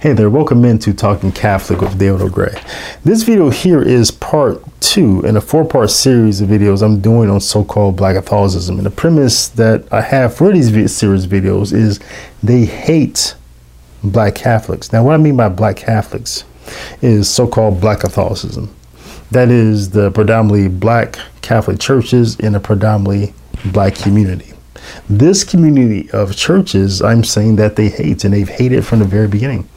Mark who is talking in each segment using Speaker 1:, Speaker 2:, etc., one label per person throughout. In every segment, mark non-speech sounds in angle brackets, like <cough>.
Speaker 1: Hey there, welcome into Talking Catholic with David L. Gray. This video here is part two in a four part series of videos I'm doing on so called Black Catholicism. And the premise that I have for these series videos is they hate Black Catholics. Now, what I mean by Black Catholics is so called Black Catholicism. That is the predominantly Black Catholic churches in a predominantly Black community. This community of churches, I'm saying that they hate, and they've hated from the very beginning.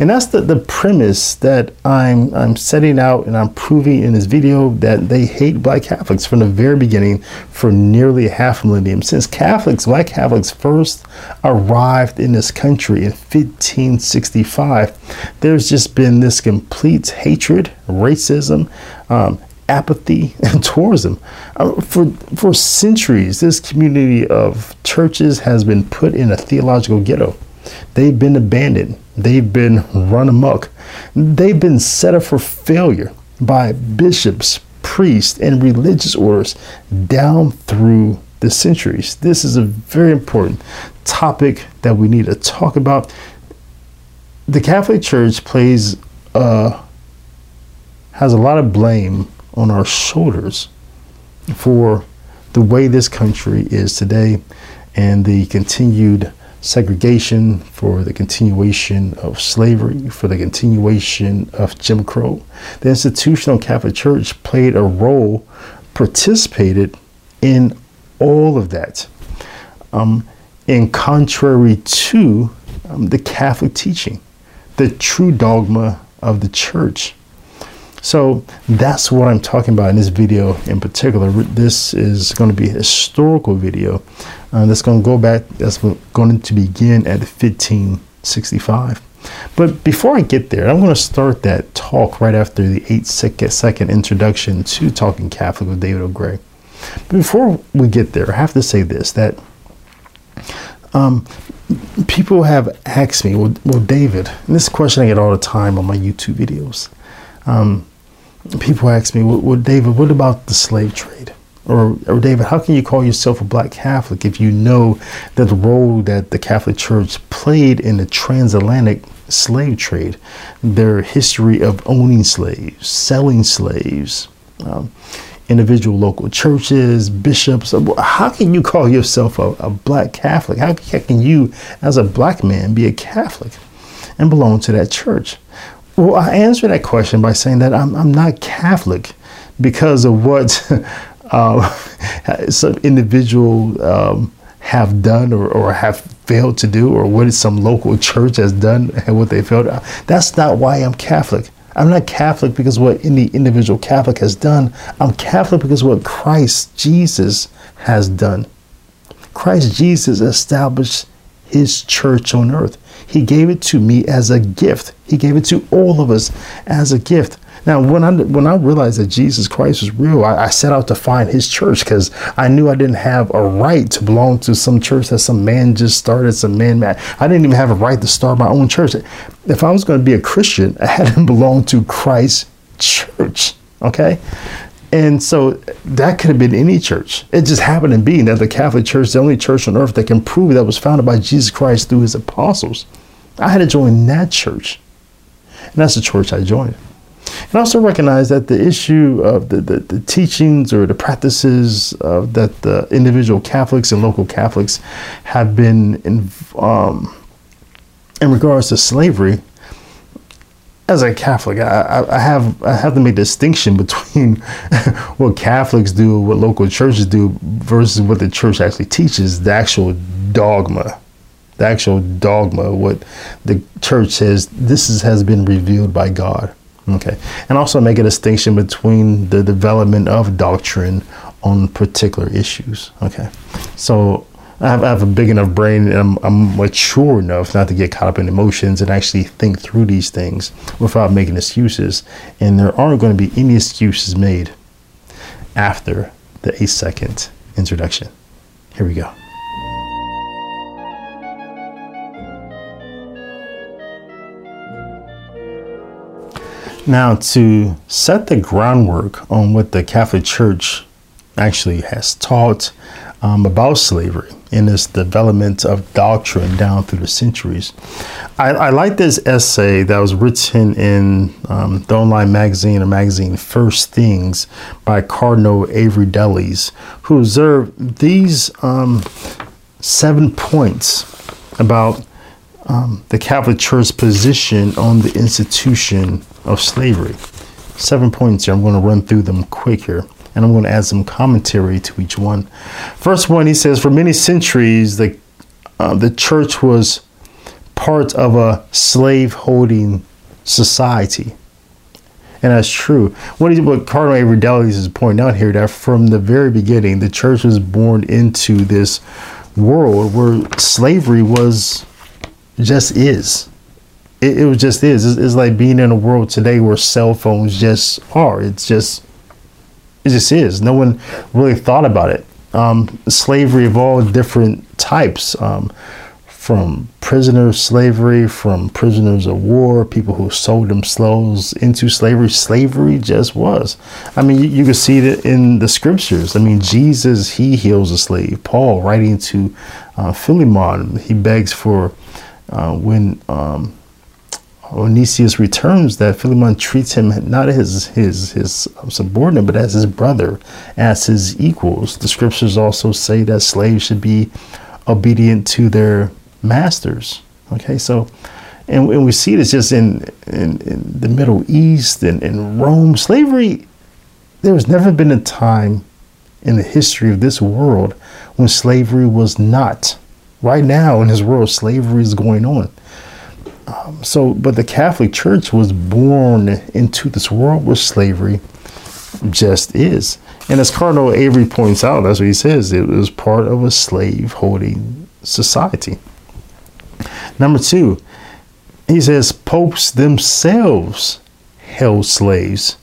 Speaker 1: And that's the, the premise that I'm I'm setting out and I'm proving in this video that they hate black Catholics from the very beginning for nearly a half a millennium. Since Catholics, black Catholics first arrived in this country in 1565, there's just been this complete hatred, racism, um, apathy <laughs> and tourism. Uh, for for centuries, this community of churches has been put in a theological ghetto. They've been abandoned. They've been run amok. They've been set up for failure by bishops, priests, and religious orders down through the centuries. This is a very important topic that we need to talk about. The Catholic Church plays uh, has a lot of blame on our shoulders for the way this country is today and the continued segregation, for the continuation of slavery, for the continuation of Jim Crow. The institutional Catholic Church played a role, participated in all of that. Um, in contrary to um, the Catholic teaching, the true dogma of the church. So that's what I'm talking about in this video in particular. This is going to be a historical video uh, that's going to go back, that's going to begin at 1565. But before I get there, I'm going to start that talk right after the eight second, introduction to Talking Catholic with David L. Gray. Before we get there, I have to say this that um, people have asked me, well, well, David, and this question I get all the time on my YouTube videos. Um, people ask me, well, well, David, what about the slave trade? Or, or, David, how can you call yourself a black Catholic if you know that the role that the Catholic Church played in the transatlantic slave trade, their history of owning slaves, selling slaves, um, individual local churches, bishops? How can you call yourself a, a black Catholic? How can you, as a black man, be a Catholic and belong to that church? Well, I answer that question by saying that I'm, I'm not Catholic because of what <laughs> uh, <laughs> some individual um, have done or, or have failed to do, or what some local church has done and what they failed. That's not why I'm Catholic. I'm not Catholic because what any individual Catholic has done. I'm Catholic because what Christ Jesus has done. Christ Jesus established his church on earth. He gave it to me as a gift. He gave it to all of us as a gift. Now, when I when I realized that Jesus Christ was real, I, I set out to find His church because I knew I didn't have a right to belong to some church that some man just started. Some man, man, I didn't even have a right to start my own church. If I was going to be a Christian, I had to belong to Christ's church. Okay, and so that could have been any church. It just happened to be that the Catholic Church the only church on earth that can prove that was founded by Jesus Christ through his apostles. I had to join that church. And that's the church I joined. And also recognize that the issue of the, the, the teachings or the practices that the individual Catholics and local Catholics have been in, um, in regards to slavery as a Catholic, I, I, have I have to make distinction <laughs> between what Catholics do, what local churches do, versus what the church actually teaches, the actual dogma, the actual dogma, what the church says. This is, has been revealed by God. Okay, and also make a distinction between the development of doctrine on particular issues. Okay, so I have, I have, a big enough brain and I'm, I'm, mature enough not to get caught up in emotions and actually think through these things without making excuses. And there aren't going to be any excuses made after the eight second introduction. Here we go. Now, to set the groundwork on what the Catholic Church actually has taught um, about slavery, in its development of doctrine down through the centuries. I, I like this essay that was written in um, the online magazine or magazine First Things by Cardinal Avery Dulles, who observed these um, seven points about um, the Catholic Church's position on the institution of slavery. Seven points here. I'm going to run through them quick here and I'm going to add some commentary to each one. First one, he says, for many centuries, the uh, the church was part of a slave-holding society, and that's true. What, what Cardinal Avery Dulles is pointing out here that from the very beginning, the church was born into this world where slavery was just is. It, it was just is. It's, it's like being in a world today where cell phones just are. It's just it just is. No one really thought about it. Um, slavery of all different types, um, from prisoner slavery, from prisoners of war, people who sold themselves into slavery. Slavery just was. I mean, you, you can see it in the scriptures. I mean, Jesus, he heals a slave. Paul, writing to uh, Philemon, he begs for uh, when. Um, Onesimus returns that Philemon treats him not as his his subordinate, but as his brother, as his equals. The scriptures also say that slaves should be obedient to their masters. Okay, so and, and we see this just in, in, in the Middle East and in Rome. Slavery, there has never been a time in the history of this world when slavery was not. Right now in this world, slavery is going on. Um, so, but the Catholic Church was born into this world where slavery just is. And as Cardinal Avery points out, that's what he says, it was part of a slave holding society. Number two, he says popes themselves held slaves,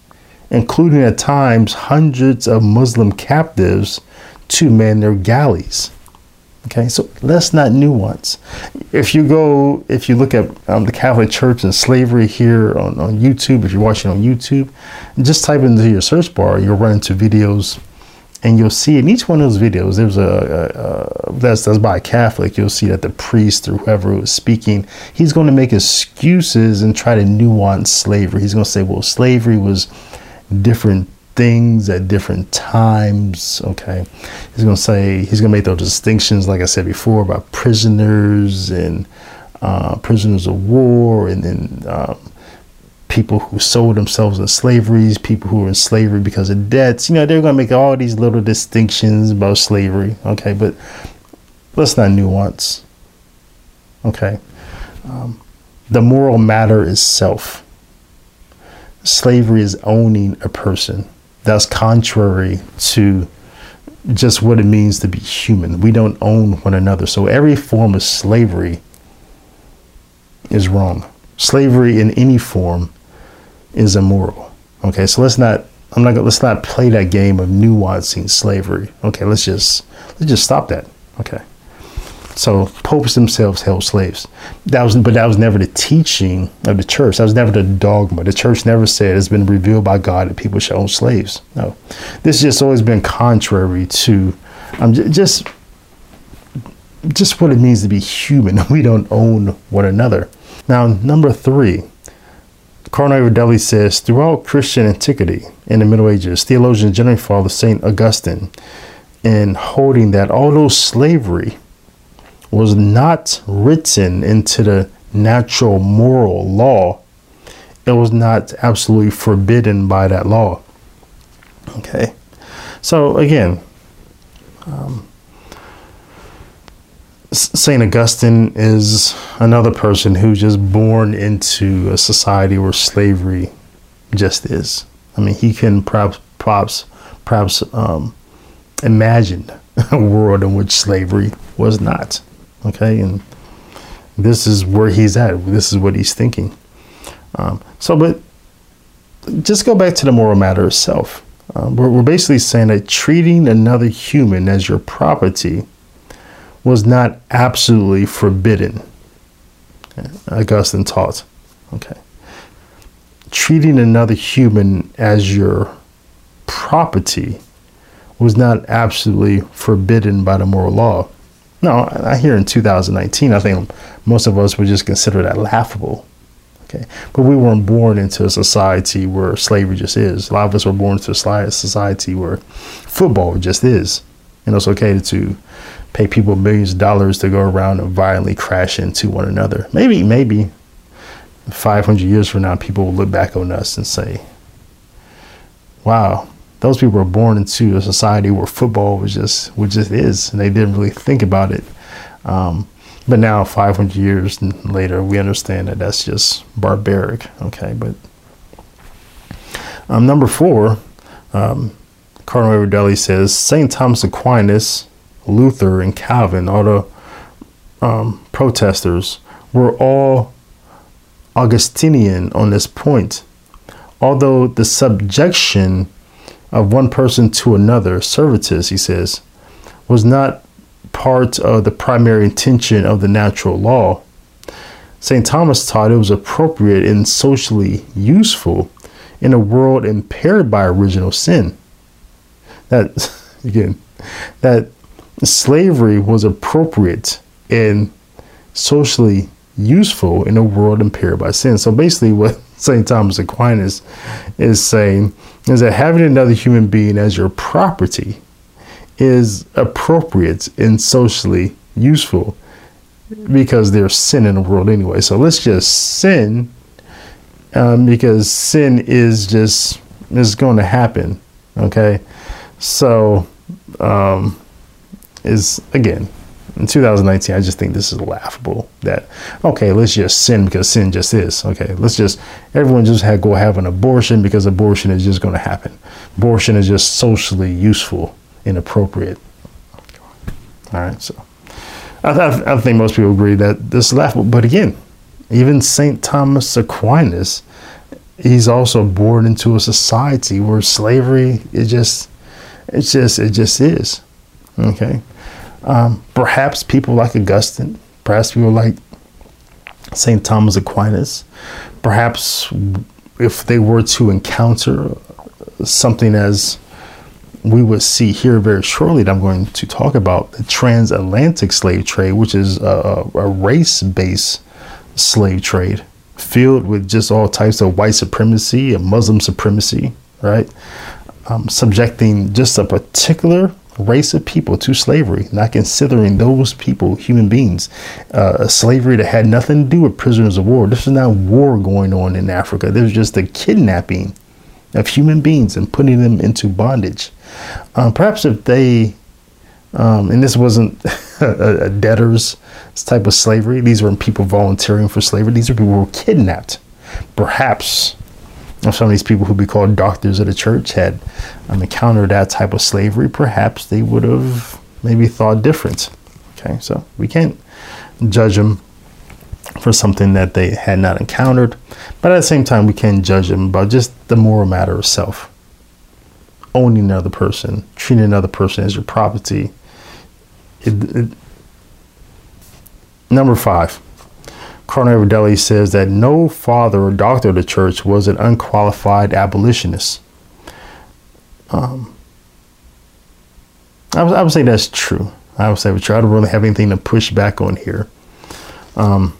Speaker 1: including at times hundreds of Muslim captives to man their galleys. Okay, so let's not nuance. If you go, if you look at um, the Catholic Church and slavery here on, on YouTube, if you're watching on YouTube, just type into your search bar, you'll run into videos and you'll see in each one of those videos, there's a, a, a, that's that's by a Catholic. You'll see that the priest or whoever was speaking, he's going to make excuses and try to nuance slavery. He's going to say, well, slavery was different things at different times. Okay. He's going to say, he's going to make those distinctions, like I said before, about prisoners and uh, prisoners of war and then um, people who sold themselves in slavery, people who were in slavery because of debts. You know, they're going to make all these little distinctions about slavery. Okay. But let's not nuance. Okay. Um, the moral matter is self. Slavery is owning a person that's contrary to just what it means to be human. We don't own one another. So every form of slavery is wrong. Slavery in any form is immoral. Okay, so let's not I'm not gonna let's not play that game of nuancing slavery. Okay, let's just let's just stop that. Okay. So popes themselves held slaves. That was, but that was never the teaching of the church. That was never the dogma. The church never said it's been revealed by God that people should own slaves. No, this has just always been contrary to um, just just what it means to be human. <laughs> We don't own one another. Now, number three, Cardinal Dulles says throughout Christian antiquity in the Middle Ages, theologians generally follow Saint Augustine in holding that although slavery was not written into the natural moral law. It was not absolutely forbidden by that law. Okay. So again, um, St. Augustine is another person who's just born into a society where slavery just is. I mean, he can perhaps, perhaps, perhaps um, imagine <laughs> a world in which slavery was not. Okay, and this is where he's at. This is what he's thinking. Um, so, but just go back to the moral matter itself. Um, we're, we're basically saying that treating another human as your property was not absolutely forbidden. Augustine taught. Okay. Treating another human as your property was not absolutely forbidden by the moral law. No, I hear in 2019, I think most of us would just consider that laughable. Okay. But we weren't born into a society where slavery just is. A lot of us were born into a society where football just is. And it's okay to pay people millions of dollars to go around and violently crash into one another. Maybe, maybe 500 years from now, people will look back on us and say, wow, those people were born into a society where football was just, what just is. And they didn't really think about it. Um, but now, 500 years later, we understand that that's just barbaric. Okay, but um, number four, um, Cardinal Avery Dulles says St. Thomas Aquinas, Luther, and Calvin, all the um, protesters, were all Augustinian on this point. Although the subjection of one person to another, servitus, he says, was not part of the primary intention of the natural law. St. Thomas taught it was appropriate and socially useful in a world impaired by original sin. That, <laughs> again, that slavery was appropriate and socially useful in a world impaired by sin. So basically, what <laughs> St. Thomas Aquinas is saying is that having another human being as your property is appropriate and socially useful because there's sin in the world anyway. So let's just sin um, because sin is just is going to happen. Okay, so um, is again in 2019. I just think this is laughable. That okay, let's just sin because sin just is. Okay, let's just everyone just have, go have an abortion because abortion is just going to happen. Abortion is just socially useful inappropriate. All right, so I, I, think most people agree that this is laughable. But again, even St. Thomas Aquinas, he's also born into a society where slavery is just, it's just, it just is. Okay. Um, perhaps people like Augustine, perhaps people like St. Thomas Aquinas, perhaps if they were to encounter something as we would see here very shortly that I'm going to talk about the transatlantic slave trade, which is a, a race based slave trade filled with just all types of white supremacy and Muslim supremacy, right? Um, subjecting just a particular race of people to slavery, not considering those people human beings. Uh, slavery that had nothing to do with prisoners of war. This is not war going on in Africa. There's just a kidnapping of human beings and putting them into bondage. Um, perhaps if they, um, and this wasn't <laughs> a, a debtor's type of slavery, these were people volunteering for slavery, these are people who were kidnapped. Perhaps some of these people who be called doctors of the church had um, encountered that type of slavery, perhaps they would have maybe thought different. Okay, so we can't judge them for something that they had not encountered. But at the same time, we can judge them about just the moral matter of self. Owning another person, treating another person as your property. It, it, number five, Cardinal Avery Dulles says that no father or doctor of the church was an unqualified abolitionist. Um, I would, I would say that's true. I would say that's true. I don't really have anything to push back on here. Um,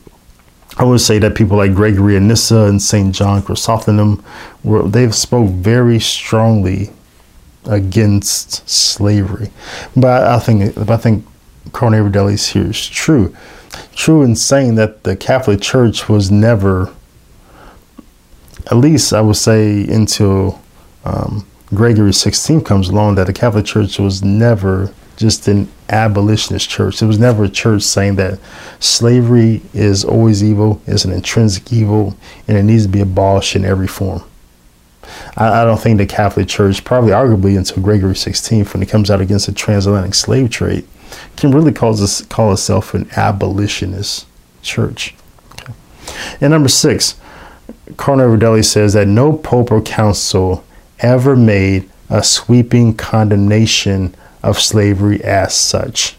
Speaker 1: I would say that people like Gregory of Nyssa and St. John Chrysostom were they've spoke very strongly against slavery. But I think I think Avery Dulles's here is true. True in saying that the Catholic Church was never, at least I would say until um, Gregory 16 comes along, that the Catholic Church was never just an abolitionist church. It was never a church saying that slavery is always evil, it's an intrinsic evil, and it needs to be abolished in every form. I, I don't think the Catholic Church, probably arguably until Gregory 16th, when it comes out against the transatlantic slave trade, can really call, this, call itself an abolitionist church. Okay. And number six, Cardinal Avery Dulles says that no pope or council ever made a sweeping condemnation of slavery as such.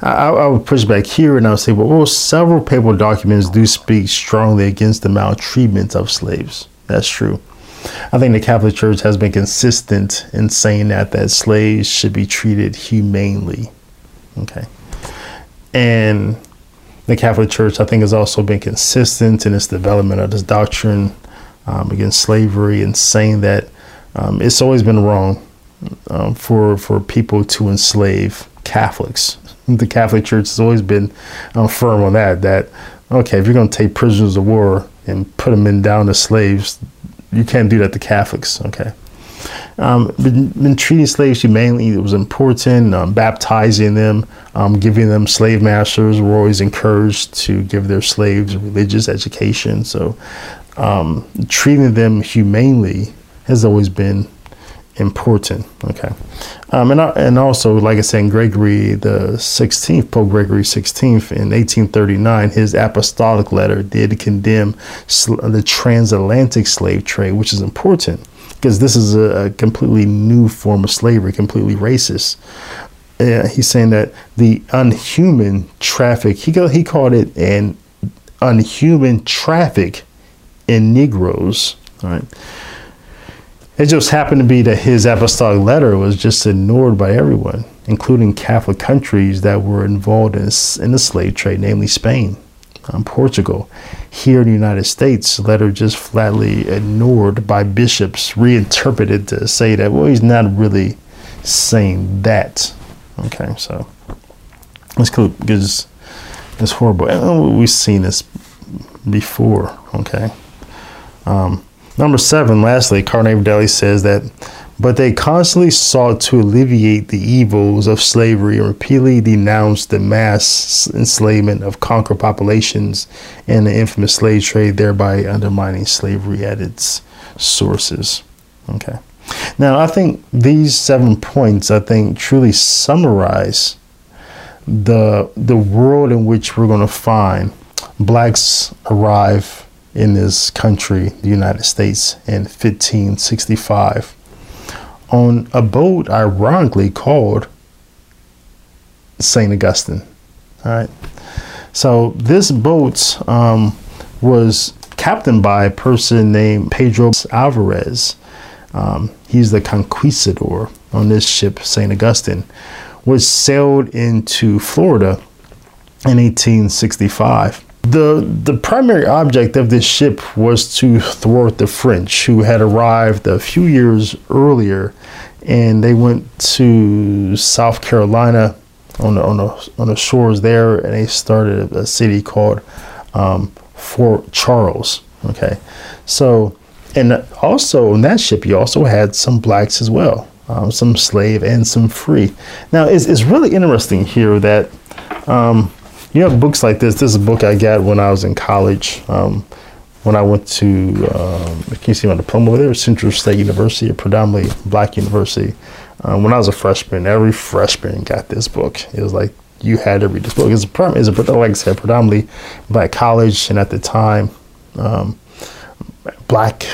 Speaker 1: I, I, would push back here and I would say, well, well, several papal documents do speak strongly against the maltreatment of slaves. That's true. I think the Catholic Church has been consistent in saying that that slaves should be treated humanely. Okay. And the Catholic Church, I think, has also been consistent in its development of this doctrine um, against slavery and saying that um, it's always been wrong um, for for people to enslave Catholics. The Catholic Church has always been um, firm on that. That okay, if you're going to take prisoners of war and put them in down as slaves, you can't do that to Catholics. Okay. Um, been, been, treating slaves humanely it was important. Um, baptizing them, um, giving them slave masters were always encouraged to give their slaves religious education. So, um, treating them humanely has always been important. Okay, um, and and also, like I said, Gregory the Sixteenth, Pope Gregory Sixteenth, in 1839, his apostolic letter did condemn sl- the transatlantic slave trade, which is important because this is a, a, completely new form of slavery, completely racist. Uh, he's saying that the unhuman traffic, he, he called it an unhuman traffic in Negroes. All right. It just happened to be that his apostolic letter was just ignored by everyone, including Catholic countries that were involved in, in the slave trade, namely Spain, and Portugal. Here in the United States, the letter just flatly ignored by bishops, reinterpreted to say that, well, he's not really saying that. Okay, so this is it's horrible. We've seen this before. Okay. Um, Number seven, lastly, Cardinal Daly says that, but they constantly sought to alleviate the evils of slavery and repeatedly denounced the mass enslavement of conquered populations and the infamous slave trade, thereby undermining slavery at its sources. Okay. Now, I think these seven points, I think, truly summarize the the world in which we're going to find blacks arrive in this country, the United States, in 1565 on a boat ironically called St. Augustine. All right. So this boat um, was captained by a person named Pedro Alvarez. Um, he's the conquistador on this ship, St. Augustine, which sailed into Florida in 1865. The, the primary object of this ship was to thwart the French, who had arrived a few years earlier, and they went to South Carolina on the, on the, on the shores there, and they started a city called um, Fort Charles. Okay, so and also on that ship, you also had some blacks as well, um, some slave and some free. Now, it's, it's really interesting here that um, you have books like this. This is a book I got when I was in college. Um, when I went to, um, can you see my diploma over there? Central State University, a predominantly black university. Um, when I was a freshman, every freshman got this book. It was like you had to read this book. It's a, it's a like I said, predominantly black college, and at the time, um, black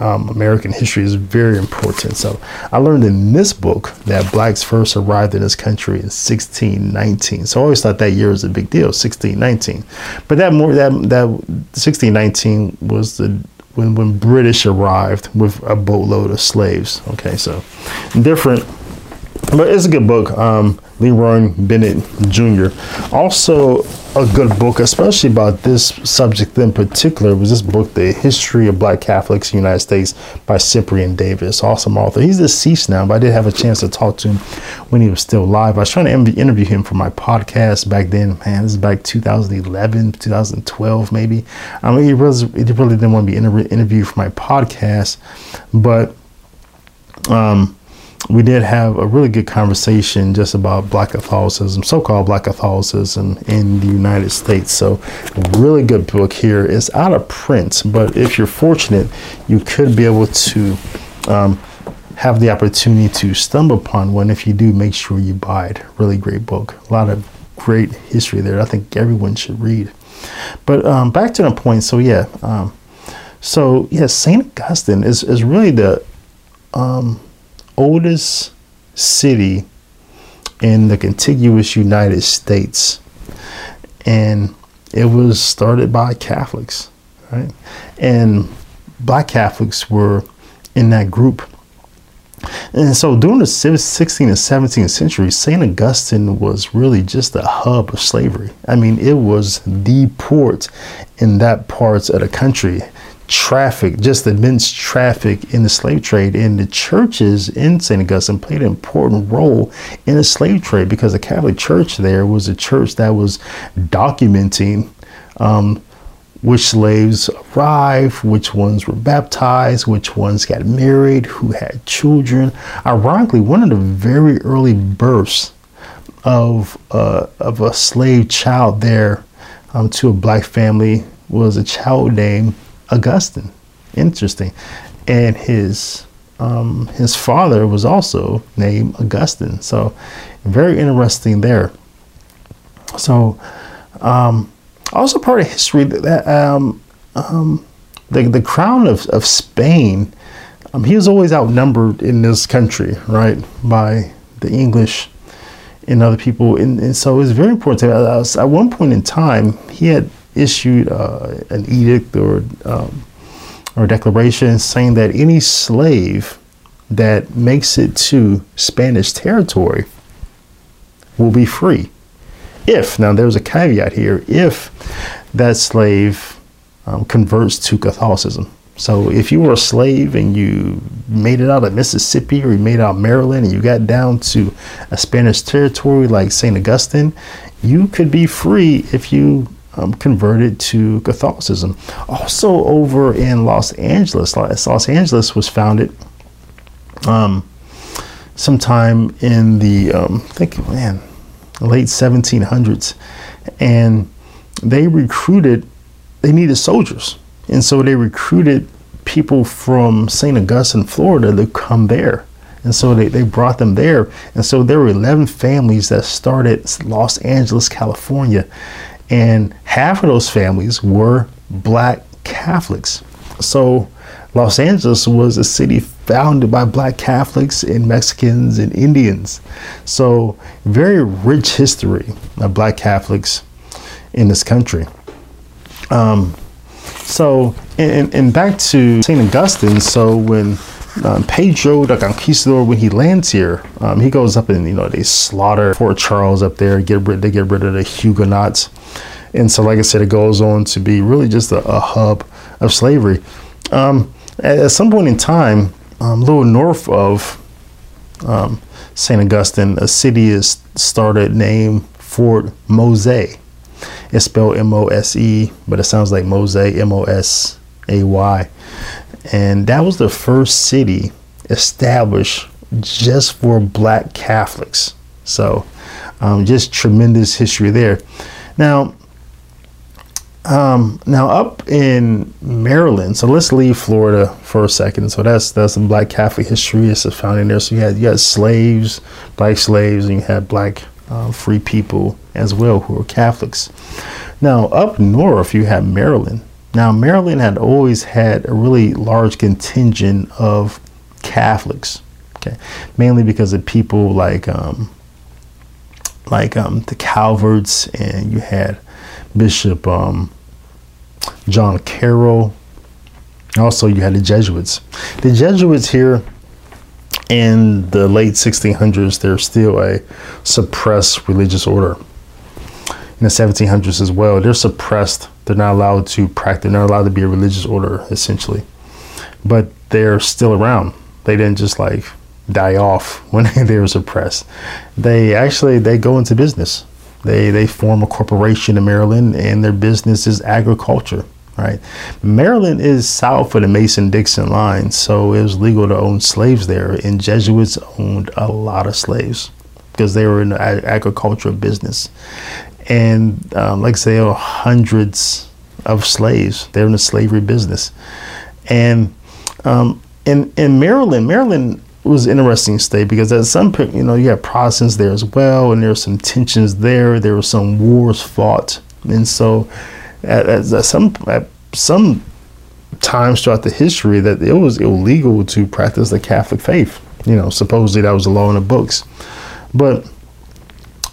Speaker 1: um, American history is very important. So I learned in this book that blacks first arrived in this country in 1619. So I always thought that year was a big deal, 1619. But that more that that 1619 was the when when British arrived with a boatload of slaves. Okay, so different but it's a good book. Um, Lerone Bennett Jr. Also, a good book, especially about this subject in particular, was this book, The History of Black Catholics in the United States by Cyprian Davis. Awesome author. He's deceased now, but I did have a chance to talk to him when he was still alive. I was trying to interview him for my podcast back then. Man, this is back 2011, 2012, maybe. I mean, he really, he really didn't want to be inter- interviewed for my podcast, but. Um, we did have a really good conversation just about Black Catholicism, so-called Black Catholicism in the United States. So, really good book here. It's out of print, but if you're fortunate, you could be able to um, have the opportunity to stumble upon one. If you do, make sure you buy it. Really great book. A lot of great history there. I think everyone should read. But um, back to the point. So yeah, um, so yeah, Saint Augustine is is really the um, oldest city in the contiguous United States. And it was started by Catholics, right? And black Catholics were in that group. And so during the 16th and 17th century, St. Augustine was really just a hub of slavery. I mean, it was the port in that part of the country. Traffic, just the immense traffic in the slave trade. And the churches in St. Augustine played an important role in the slave trade because the Catholic Church there was a church that was documenting um, which slaves arrived, which ones were baptized, which ones got married, who had children. Ironically, one of the very early births of uh, of a slave child there um, to a black family was a child named Augustine. Interesting, and his um, his father was also named Augustine. So very interesting there. So. Um, also part of history that um, um, the, the crown of, of Spain, um, he was always outnumbered in this country, right, by the English and other people. And, and so it's very important. At one point in time, he had issued uh, an edict or um, or declaration saying that any slave that makes it to Spanish territory will be free if, now there's a caveat here, if that slave um, converts to Catholicism. So if you were a slave and you made it out of Mississippi or you made out Maryland and you got down to a Spanish territory like St. Augustine, you could be free if you um, converted to Catholicism. Also over in Los Angeles, Los Angeles was founded um, sometime in the, um, I think, man, late 1700s, and they recruited. They needed soldiers, and so they recruited people from St. Augustine, Florida, to come there. And so they, they brought them there. And so there were 11 families that started Los Angeles, California. And half of those families were black Catholics. So Los Angeles was a city founded by black Catholics and Mexicans and Indians. So, very rich history of black Catholics in this country. Um, so, and, and back to St. Augustine, so when um, Pedro the Conquistador, when he lands here, um, he goes up and, you know, they slaughter Fort Charles up there, get rid, they get rid of the Huguenots. And so, like I said, it goes on to be really just a, a hub of slavery. Um, at, some point in time, um, a little north of um, St. Augustine, a city is started named Fort Mose. It's spelled M O S E, but it sounds like Mose, M O S A Y. And that was the first city established just for black Catholics. So, um, just tremendous history there. Now, um, now up in Maryland, so let's leave Florida for a second. So that's that's some Black Catholic history. It's found in there. So you had you had slaves, black slaves, and you had black uh, free people as well who were Catholics. Now up north, you had Maryland. Now Maryland had always had a really large contingent of Catholics. Okay, mainly because of people like um, like um, the Calverts, and you had Bishop um, John Carroll. Also, you had the Jesuits. The Jesuits here in the late 1600s, they're still a suppressed religious order. In the 1700s as well, they're suppressed. They're not allowed to practice. They're not allowed to be a religious order, essentially. But they're still around. They didn't just like die off <laughs> when they were suppressed. They actually they go into business. They they form a corporation in Maryland, and their business is agriculture. Right, Maryland is south of the Mason-Dixon line, so it was legal to own slaves there, and Jesuits owned a lot of slaves because they were in the agricultural business. And um, like I say, there hundreds of slaves. They're in the slavery business, and um, in in Maryland, Maryland was an interesting state because at some point, you know, you had Protestants there as well, and there were some tensions there. There were some wars fought, and so at, at some at some times throughout the history that it was illegal to practice the Catholic faith. You know, supposedly that was the law in the books, but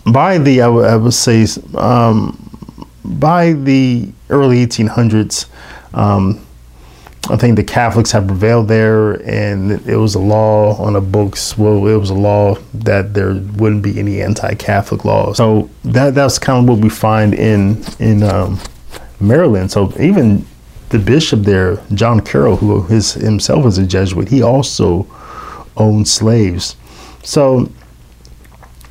Speaker 1: by the I would, say um, by the early 1800s. Um, I think the Catholics had prevailed there, and it was a law on the books. Well, it was a law that there wouldn't be any anti-Catholic laws. So that that's kind of what we find in in um, Maryland. So even the bishop there, John Carroll, who his, himself was a Jesuit, he also owned slaves. So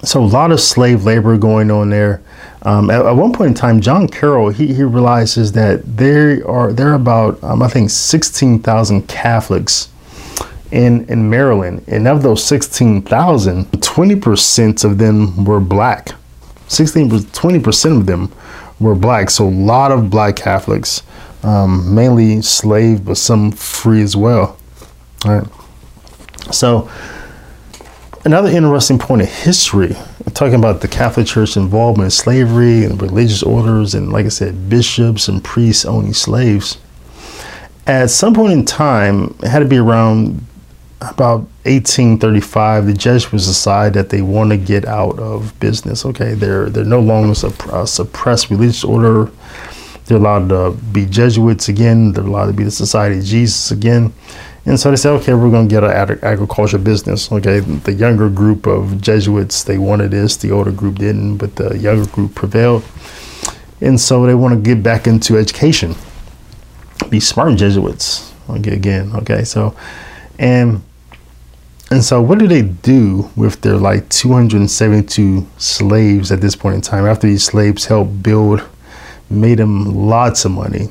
Speaker 1: so a lot of slave labor going on there. Um, at, at, one point in time, John Carroll he, he realizes that there are there are about um, I think sixteen thousand Catholics in in Maryland, and of those sixteen thousand, twenty percent of them were black. 16 20 percent of them were black. So a lot of black Catholics, um, mainly slave, but some free as well. All right. So another interesting point of history, talking about the Catholic Church involvement in slavery and religious orders, and like I said, bishops and priests owning slaves. At some point in time, it had to be around about 1835. The Jesuits decided that they want to get out of business. Okay, they're they're no longer a uh, suppressed religious order. They're allowed to be Jesuits again. They're allowed to be the Society of Jesus again and so they said, okay, we're going to get an ag- agriculture business. Okay, the younger group of Jesuits they wanted this, the older group didn't, but the younger group prevailed. And so they want to get back into education, be smart Jesuits. Okay, again, okay, so and and so what do they do with their like 272 slaves at this point in time? After these slaves helped build, made them lots of money,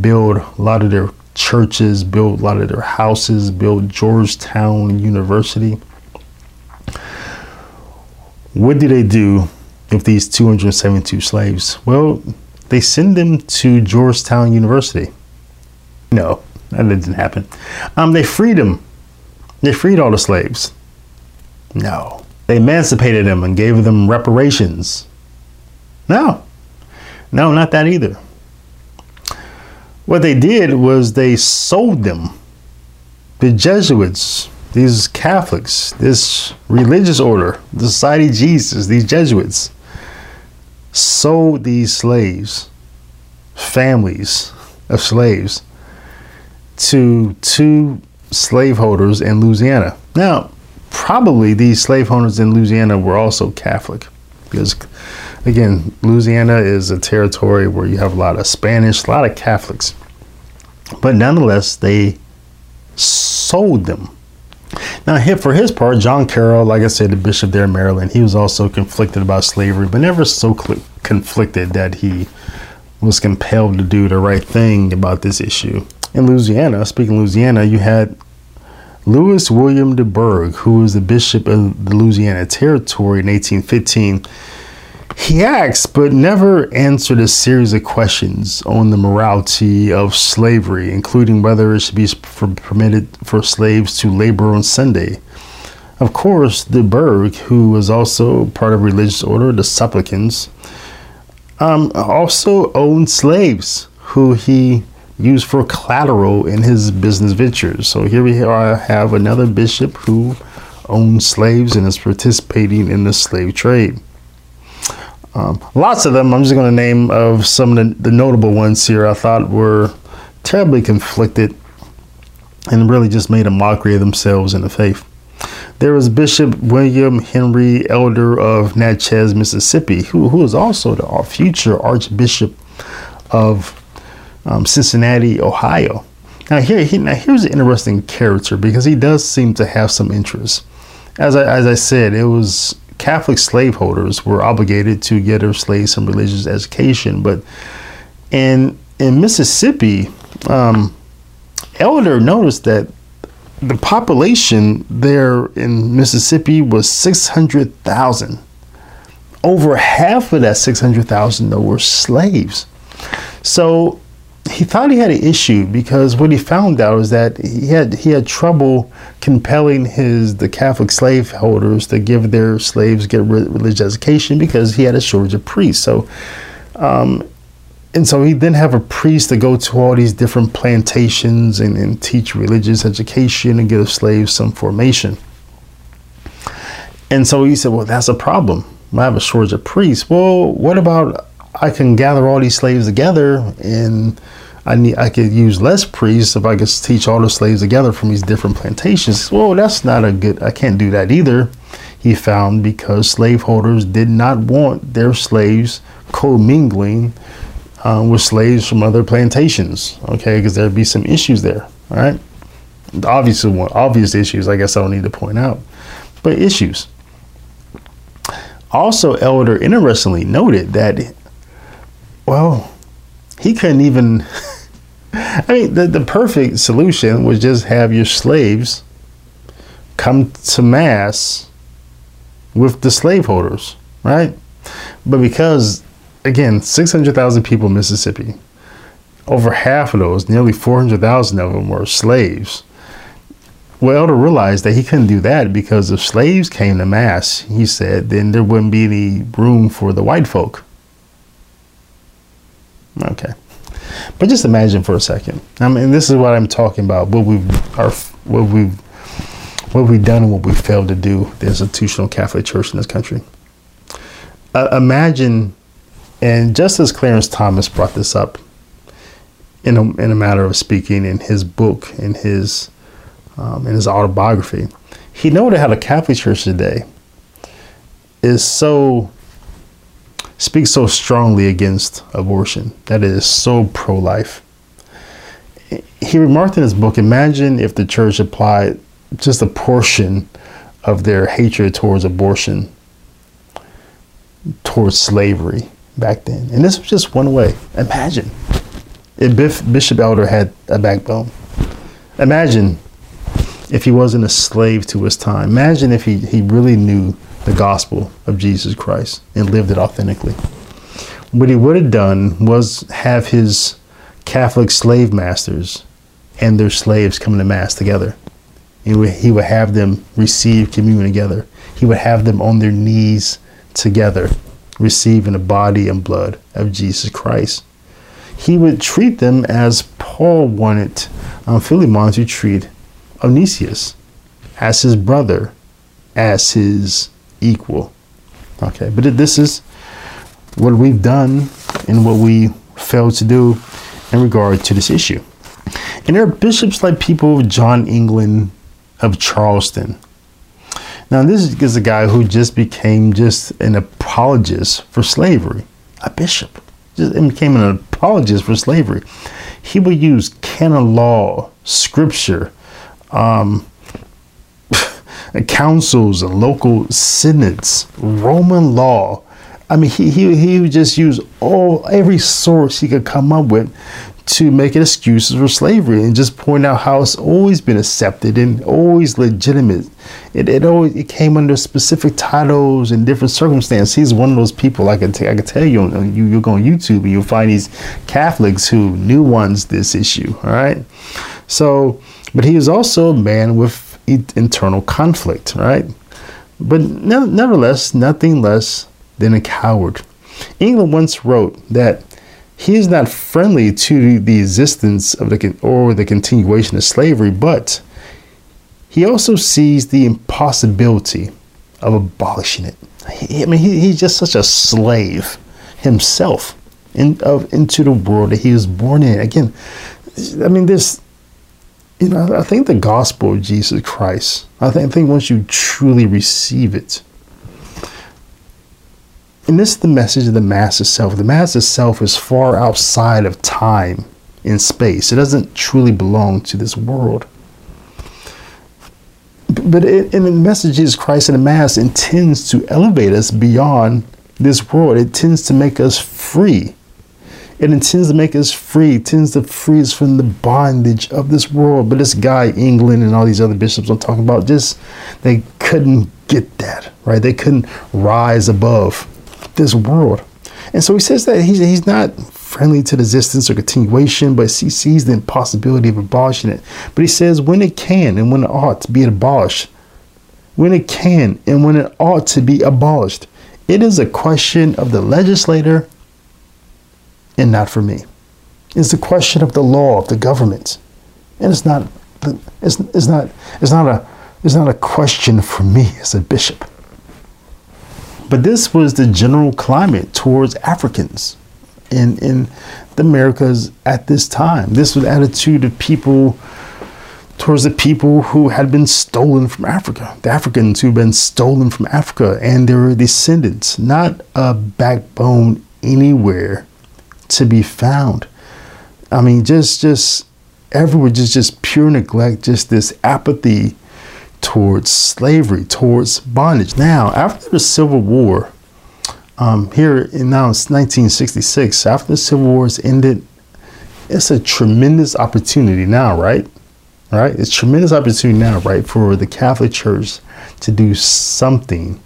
Speaker 1: build a lot of their churches, built a lot of their houses, built Georgetown University. What do they do with these 272 slaves? Well, they send them to Georgetown University. No, that didn't happen. Um, they freed them. They freed all the slaves. No. They emancipated them and gave them reparations. No. No, not that either. What they did was they sold them. The Jesuits, these Catholics, this religious order, the Society of Jesus, these Jesuits, sold these slaves, families of slaves, to two slaveholders in Louisiana. Now, probably these slaveholders in Louisiana were also Catholic because again, Louisiana is a territory where you have a lot of Spanish, a lot of Catholics. But nonetheless, they sold them. Now, for his part, John Carroll, like I said, the bishop there in Maryland, he was also conflicted about slavery, but never so cl- conflicted that he was compelled to do the right thing about this issue. In Louisiana, speaking Louisiana, you had Louis William DuBourg, who was the bishop of the Louisiana Territory in 1815 he asked, but never answered a series of questions on the morality of slavery, including whether it should be permitted for slaves to labor on Sunday. Of course, DuBourg, who was also part of religious order, the Sulpicians, um, also owned slaves who he used for collateral in his business ventures. So here we have another bishop who owns slaves and is participating in the slave trade. Um, lots of them. I'm just going to name of some of the, the, notable ones here. I thought were terribly conflicted and really just made a mockery of themselves in the faith. There was Bishop William Henry Elder of Natchez, Mississippi, who, who was also the future Archbishop of um, Cincinnati, Ohio. Now here, he, now here's an interesting character because he does seem to have some interest. As I, as I said, it was Catholic slaveholders were obligated to get their slaves some religious education. But in in Mississippi, um, Elder noticed that the population there in Mississippi was six hundred thousand. Over half of that six hundred thousand though were slaves. So he thought he had an issue because what he found out is that he had he had trouble compelling his the Catholic slave holders to give their slaves get religious education because he had a shortage of priests. So, um, and so he didn't have a priest to go to all these different plantations and, and teach religious education and give slaves some formation. And so he said, "Well, that's a problem. I have a shortage of priests. Well, what about I can gather all these slaves together and I need I could use less priests if I could teach all the slaves together from these different plantations. Well, that's not a good. I can't do that either. He found because slaveholders did not want their slaves commingling uh, with slaves from other plantations. Okay, because there'd be some issues there. All right, obviously, one obvious issues. I guess I don't need to point out, but issues. Also, Elder interestingly noted that, well, he couldn't even. <laughs> I mean, the, the perfect solution was just have your slaves come to mass with the slaveholders, right? But because, again, 600,000 people in Mississippi, over half of those, nearly 400,000 of them were slaves. Well, Elder realized that he couldn't do that because if slaves came to mass, he said, then there wouldn't be any room for the white folk. Okay. But just imagine for a second. I mean, this is what I'm talking about. What we've our what we've what we've done and what we failed to do. The institutional Catholic Church in this country. Uh, imagine, and just as Clarence Thomas brought this up in a, in a matter of speaking in his book, in his um, in his autobiography. He noted how the Catholic Church today is so speaks so strongly against abortion, that it is so pro life. He remarked in his book Imagine if the church applied just a portion of their hatred towards abortion towards slavery back then. And this was just one way. Imagine if Bishop Elder had a backbone. Imagine if he wasn't a slave to his time. Imagine if he, he really knew the gospel of Jesus Christ and lived it authentically. What he would have done was have his Catholic slave masters and their slaves come to Mass together. He would, he would have them receive communion together. He would have them on their knees together, receiving the body and blood of Jesus Christ. He would treat them as Paul wanted um, Philemon to treat Onesimus, as his brother, as his equal. Okay, but this is what we've done and what we failed to do in regard to this issue. And there are bishops like people, John England of Charleston. Now, this is a guy who just became just an apologist for slavery, a bishop, just became an apologist for slavery. He would use canon law, scripture, um, councils and local synods, Roman law. I mean, he, he, he would just use all every source he could come up with to make excuses for slavery and just point out how it's always been accepted and always legitimate. It, it always it came under specific titles and different circumstances. He's one of those people I can t- I can tell you you you go on YouTube and you'll find these Catholics who nuance this issue. All right, so but he is also a man with internal conflict, right? But nevertheless, nothing less than a coward. England once wrote that he is not friendly to the existence of the or the continuation of slavery, but he also sees the impossibility of abolishing it. I mean, he, he's just such a slave himself in, of, into the world that he was born in. Again, I mean, this you know, I think the gospel of Jesus Christ, I think, I think once you truly receive it, and this is the message of the Mass itself. The Mass itself is far outside of time and space. It doesn't truly belong to this world. But and the message of Jesus Christ in the Mass intends to elevate us beyond this world. It tends to make us free it intends to make us free, it tends to free us from the bondage of this world. But this guy, England, and all these other bishops I'm talking about, just they couldn't get that, right? They couldn't rise above this world. And so he says that he's, he's not friendly to the existence or continuation, but he sees the impossibility of abolishing it. But he says when it can and when it ought to be abolished, when it can and when it ought to be abolished, it is a question of the legislator and not for me. It's the question of the law of the government, and it's not. It's, it's not. It's not a. It's not a question for me as a bishop. But this was the general climate towards Africans in in the Americas at this time. This was the attitude of people towards the people who had been stolen from Africa, the Africans who've been stolen from Africa and their descendants. Not a backbone anywhere to be found. I mean, just just everywhere, just just pure neglect, just this apathy towards slavery, towards bondage. Now, after the Civil War, um, here now it's 1966. After the Civil War has ended, it's a tremendous opportunity now, right? right? It's tremendous opportunity now, right, for the Catholic Church to do something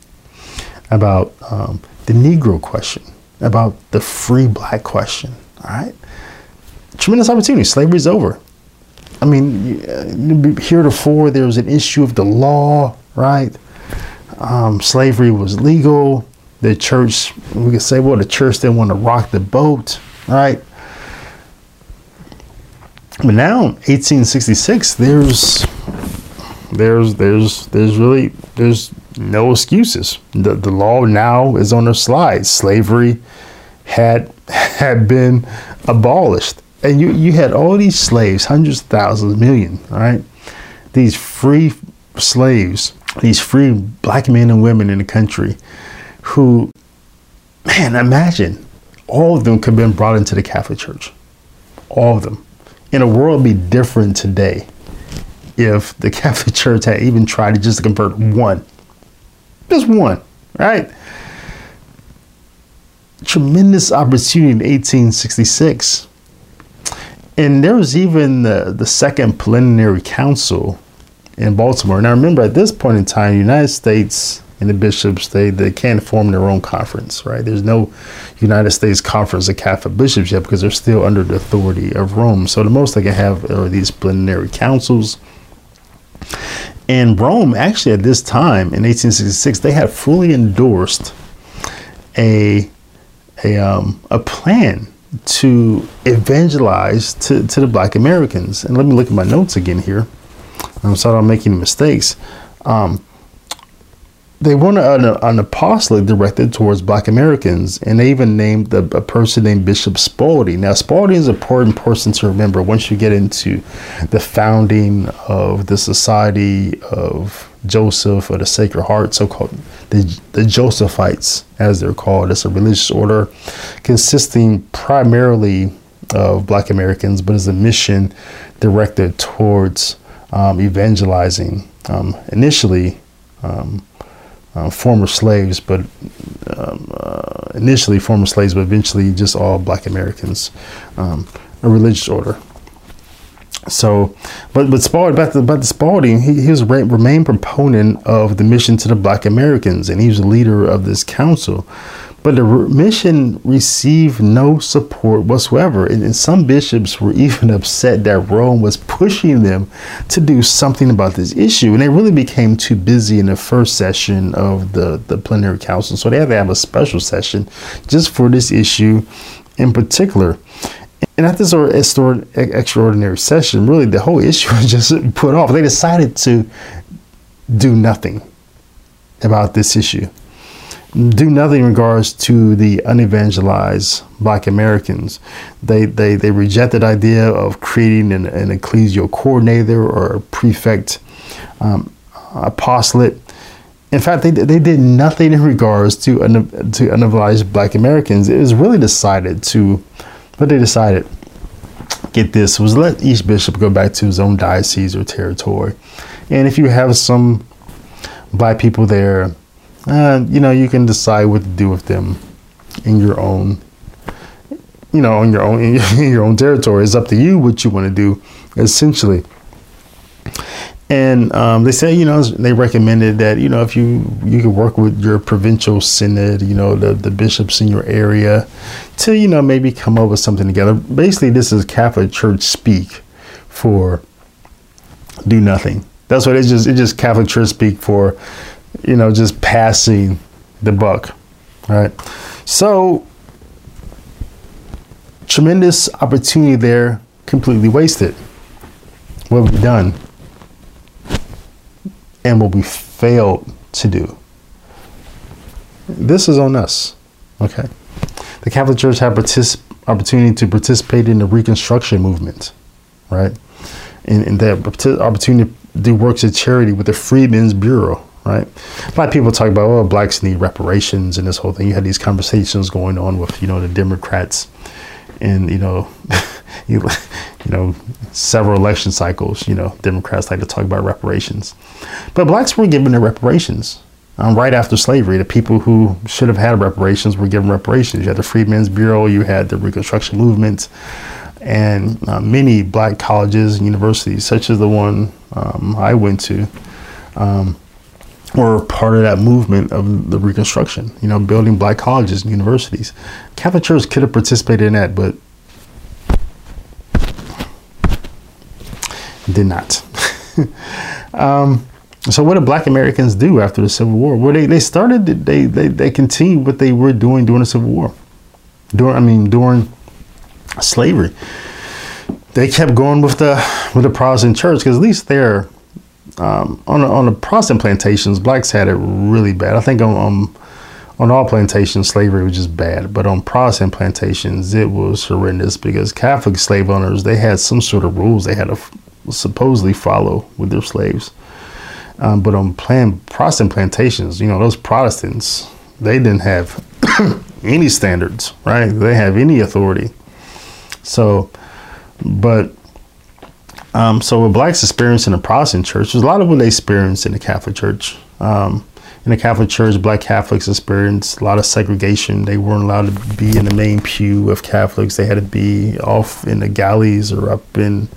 Speaker 1: about um, the Negro question, about the free black question, all right? Tremendous opportunity. Slavery's over. I mean, heretofore there was an issue of the law, right? Um, slavery was legal. The church, we could say, well, the church didn't want to rock the boat, right? But now, 1866, there's there's there's there's really there's no excuses. The the law now is on the slide. Slavery had <laughs> had been abolished, and you you had all these slaves, hundreds of thousands, million, right? These free slaves, these free black men and women in the country, who, man, imagine all of them could have been brought into the Catholic Church, all of them in a world be different today if the <laughs> Catholic Church had even tried to just convert one. Just one, right? Tremendous opportunity in 1866. And there was even the, the Second Plenary Council in Baltimore. Now, remember, at this point in time, the United States and the bishops, they, they can't form their own conference, right? There's no United States Conference of Catholic Bishops yet because they're still under the authority of Rome. So the most they can have are these plenary councils. And Rome, actually, at this time in 1866, they had fully endorsed a a um, a plan to evangelize to, to the Black Americans. And let me look at my notes again here. I'm sorry I'm making mistakes. Um, they wanted an, an apostolate directed towards black Americans, and they even named a, a person named Bishop Spalding. Now, Spalding is an important person to remember once you get into the founding of the Society of Joseph or the Sacred Heart, so called the, the Josephites, as they're called. It's a religious order consisting primarily of black Americans, but is a mission directed towards um, evangelizing um, initially. Um, uh, former slaves, but um, uh, initially former slaves, but eventually just all black Americans, um, a religious order. So, but but Spalding, about the, about Spalding, he, he was a remain proponent of the mission to the black Americans, and he was the leader of this council. But the mission received no support whatsoever. And, and, some bishops were <laughs> even upset that Rome was pushing them to do something about this issue. And they really became too busy in the first session of the, the plenary council. So they had to have a special session just for this issue in particular. And at this extraordinary session, really the whole <laughs> issue was just put off. They decided to do nothing about this issue do nothing in regards to the unevangelized black Americans. They, they, they rejected the idea of creating an, an ecclesial coordinator or a prefect um, apostolate. In fact, they, they did nothing in regards to, un, to unevangelized black Americans. It was really decided to, but they decided, get this, was let each bishop go back to his own diocese or territory. And if you have some black people there, uh, you know, you can decide what to do with them in your own, you know, on your own <laughs> in your own territory. It's up to you what you want to do, essentially. And um, they say, you know, they recommended that, you know, if you you could work with your provincial synod, you know, the, the bishops in your area, to you know maybe come up with something together. Basically, this is Catholic Church speak for do nothing. That's what it's just. It's just Catholic Church speak for you know, just passing the buck. Right. So tremendous opportunity there, completely wasted. What we've done and what we failed to do. This is on us. Okay. The Catholic Church had particip- opportunity to participate in the Reconstruction movement, right? And, and the opportunity to do works of charity with the Freedmen's Bureau, right? A lot of people talk about, well, blacks need reparations and this whole thing. You had these conversations going on with, you know, the Democrats and, you know, <laughs> you, you know, several election cycles, you know, Democrats like to talk about reparations. But blacks were given their reparations. Um, right after slavery, the people who should have had reparations were given reparations. You had the Freedmen's Bureau, you had the Reconstruction Movement, and uh, many black colleges and universities, such as the one um, I went to, um, were part of that movement of the Reconstruction. You know, building black colleges and universities. Catholic Church could have participated in that, but did not. <laughs> um, so what did Black Americans do after the Civil War? Well, they, they started they, they they continued what they were doing during the Civil War. During I mean during slavery, they kept going with the with the Protestant church because at least there um, on on the Protestant plantations, blacks had it really bad. I think on, on on all plantations, slavery was just bad, but on Protestant plantations, it was horrendous because Catholic slave owners they had some sort of rules they had to supposedly follow with their slaves. Um, but on plan, Protestant plantations, you know, those Protestants, they didn't have <coughs> any standards, right? They have any authority. So, but um, so what blacks experience in the Protestant church, there's a lot of what they experience in the Catholic church. Um, in the Catholic Church, black Catholics experienced a lot of segregation. They weren't allowed to be in the main pew of Catholics. They had to be off in the galleys or up in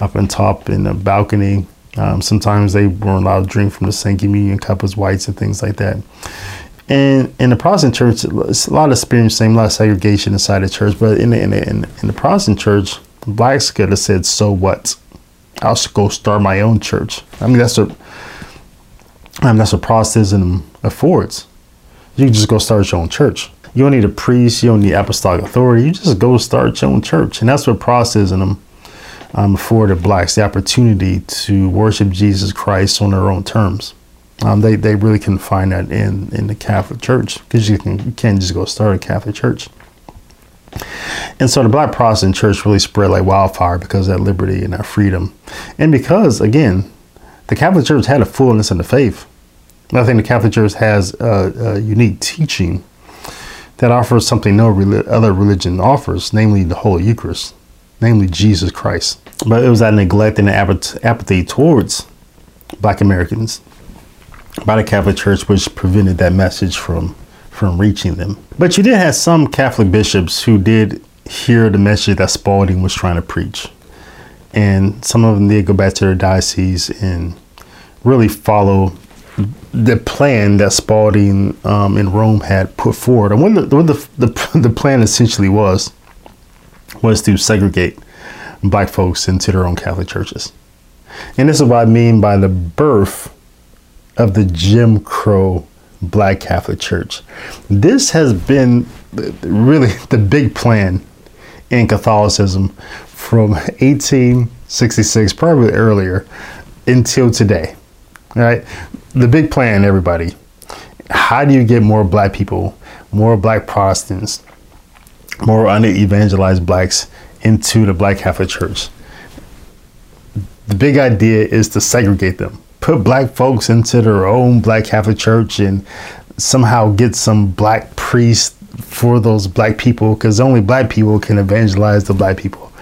Speaker 1: up on top in the balcony. Um, sometimes they weren't allowed to drink from the St. Communion cup as whites and things like that. And in the Protestant church, it's a lot of experience, same a lot of segregation inside the church. But in the, in the, in the Protestant church, blacks could have said, "So what? I'll go start my own church." I mean, that's what I mean, that's what Protestantism affords. You can just go start your own church. You don't need a priest. You don't need apostolic authority. You just go start your own church, and that's what Protestantism um, afforded blacks the opportunity to worship Jesus Christ on their own terms. Um, they, they really can find that in, in the Catholic Church because you, can, you can't just go start a Catholic Church. And so the Black Protestant Church really spread like wildfire because of that liberty and that freedom. And because, again, the Catholic Church had a fullness in the faith. I think the Catholic Church has a, a unique teaching that offers something no other religion offers, namely the Holy Eucharist namely Jesus Christ. But it was that neglect and apathy towards black Americans by the Catholic Church which prevented that message from from reaching them. But you did have some Catholic bishops who did hear the message that Spalding was trying to preach. And some of them did go back to their diocese and really follow the plan that Spalding um, in Rome had put forward. And what the, what the, the, <laughs> the plan essentially was was to segregate black folks into their own Catholic churches. And this is what I mean by the birth of the Jim Crow Black Catholic Church. This has been really <laughs> the big plan in Catholicism from 1866, probably earlier, until today. Right? The big plan, everybody. How do you get more black people, more black Protestants, more under-evangelized blacks into the Black Catholic Church. The big idea is to segregate them, put black folks into their own Black Catholic Church, and somehow get some black priests for those black people, because only black people can evangelize the black people.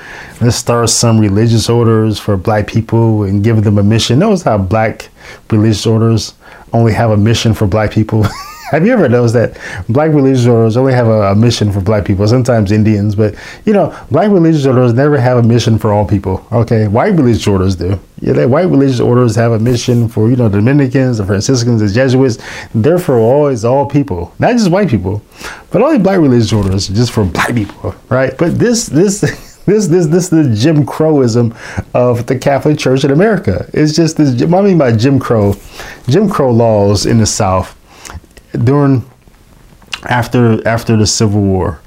Speaker 1: Let's start some religious orders for black people and give them a mission. Notice how black religious orders only have a mission for black people. <laughs> Have you ever noticed that black religious orders only have a, a, mission for black people, sometimes Indians, but you know, black religious orders never have a mission for all people. Okay, white religious orders do. Yeah, they, white religious orders have a mission for you know Dominicans, the Franciscans, the Jesuits. They're for always all people, not just white people, but only black religious orders just for black people, right? But this this. <laughs> This this this is the Jim Crowism of the Catholic Church in America. It's just this. I mean by Jim Crow, Jim Crow laws in the South during after after the Civil War,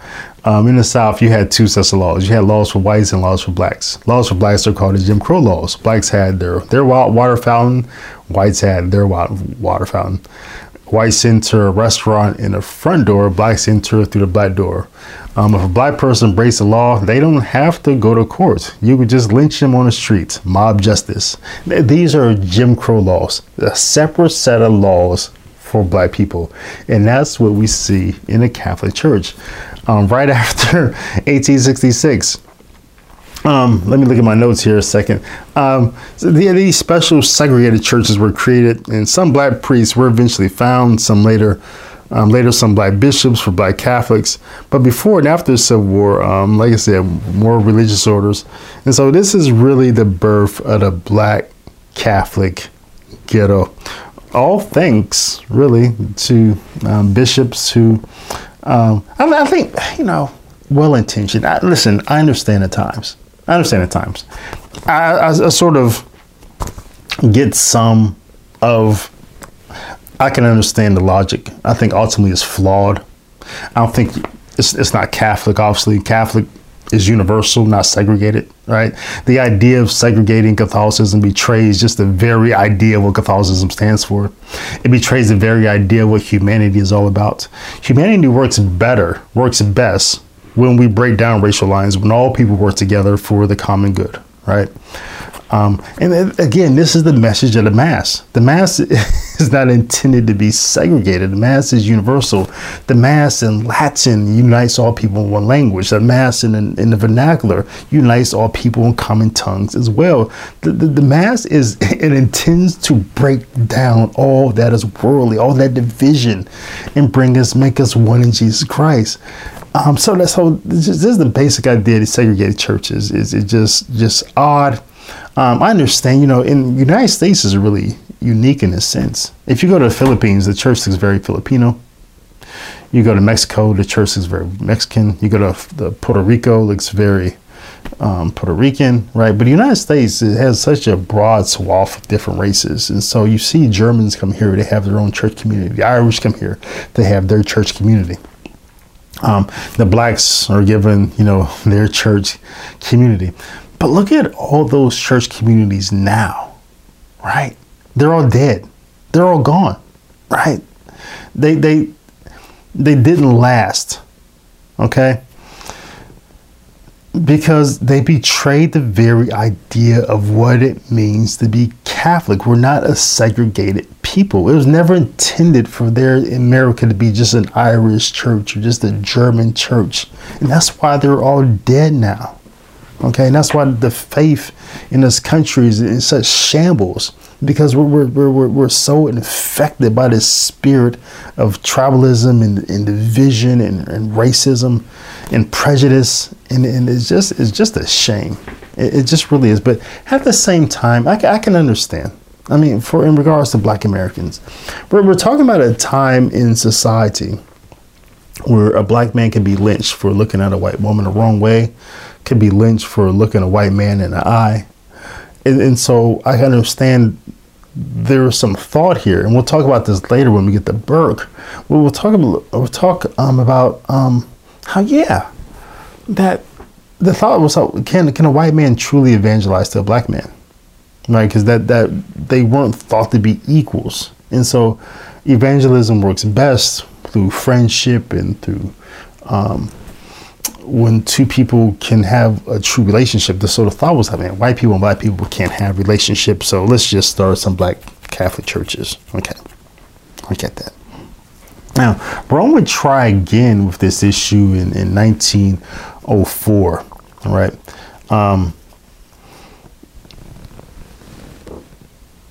Speaker 1: um, in the South, you had two sets of laws. You had laws for whites and laws for blacks. Laws for blacks are called the Jim Crow laws. Blacks had their their water fountain, whites had their water fountain. Whites enter a restaurant in the front door, blacks enter through the back door. Um, if a black person breaks the law, they don't have to go to court. You could just lynch them on the streets, mob justice. These are Jim Crow laws, a separate set of laws for black people. And that's what we see in the Catholic Church. Um, right <laughs> after 1866, um, let me look at my notes here a second. Um, so the, these special segregated churches were created, and some black priests were eventually found. Some later, um, later some black bishops for black Catholics. But before and after the Civil War, um, like I said, more religious orders. And so this is really the birth of the black Catholic ghetto. All thanks, really, to um, bishops who, um, I, I think, you know, well intentioned. Listen, I understand at times I understand at times. I, I, I sort of get some of. I can understand the logic. I think ultimately it's flawed. I don't think it's, it's not Catholic. Obviously, Catholic is universal, not segregated, right? The idea of segregating Catholicism betrays just the very idea of what Catholicism stands for. It betrays the very idea of what humanity is all about. Humanity works better, works best when we break down racial lines, when all people work together for the common good, right? Um, and again, this is the message of the Mass. The Mass <laughs> is not intended to be segregated. The Mass is universal. The Mass in Latin unites all people in one language. The Mass in, in the vernacular unites all people in common tongues as well. The, the, the Mass is, <laughs> it intends to break down all that is worldly, all that division, and bring us, make us one in Jesus Christ. Um, so that's how this is the basic idea of segregated churches. Is it just just odd? Um, I understand. You know, in the United States is really unique in this sense. If you go to the Philippines, the church looks very Filipino. You go to Mexico, the church is very Mexican. You go to the Puerto Rico, looks very um, Puerto Rican, right? But the United States it has such a broad swath of different races, and so you see Germans come here, they have their own church community. The Irish come here, they have their church community. Um, the blacks are given, you know, their church community. But look at all those church communities now, right? They're all dead. They're all gone, right? They they they didn't last. Okay? because they betrayed the very idea of what it means to be Catholic. We're not a segregated people. It was never intended for their America to be just an Irish church or just a German church. And that's why they're all dead now. Okay, and that's why the faith in this country is in such shambles because we're, we're, we're, we're so infected by this spirit of tribalism and, and division and, and racism and prejudice. And, and it's just it's just a shame. It, it just really is. But at the same time, I, I can understand. I mean, for in regards to black Americans, we're, we're talking about a time in society where a black man can be lynched for looking at a white woman the wrong way, can be lynched for looking a white man in the eye, and, and so I understand there is some thought here, and we'll talk about this later when we get to Burke. We'll, we'll talk about we'll talk um, about um, how yeah that the thought was how, can can a white man truly evangelize to a black man, right? Because that that they weren't thought to be equals, and so evangelism works best through friendship and through um, when two people can have a true relationship, the sort of thought was having white people and black people can't have relationships. So let's just start some black Catholic churches. Okay, I get that. Now, Rome would try again with this issue in, in 1904. All right. Um,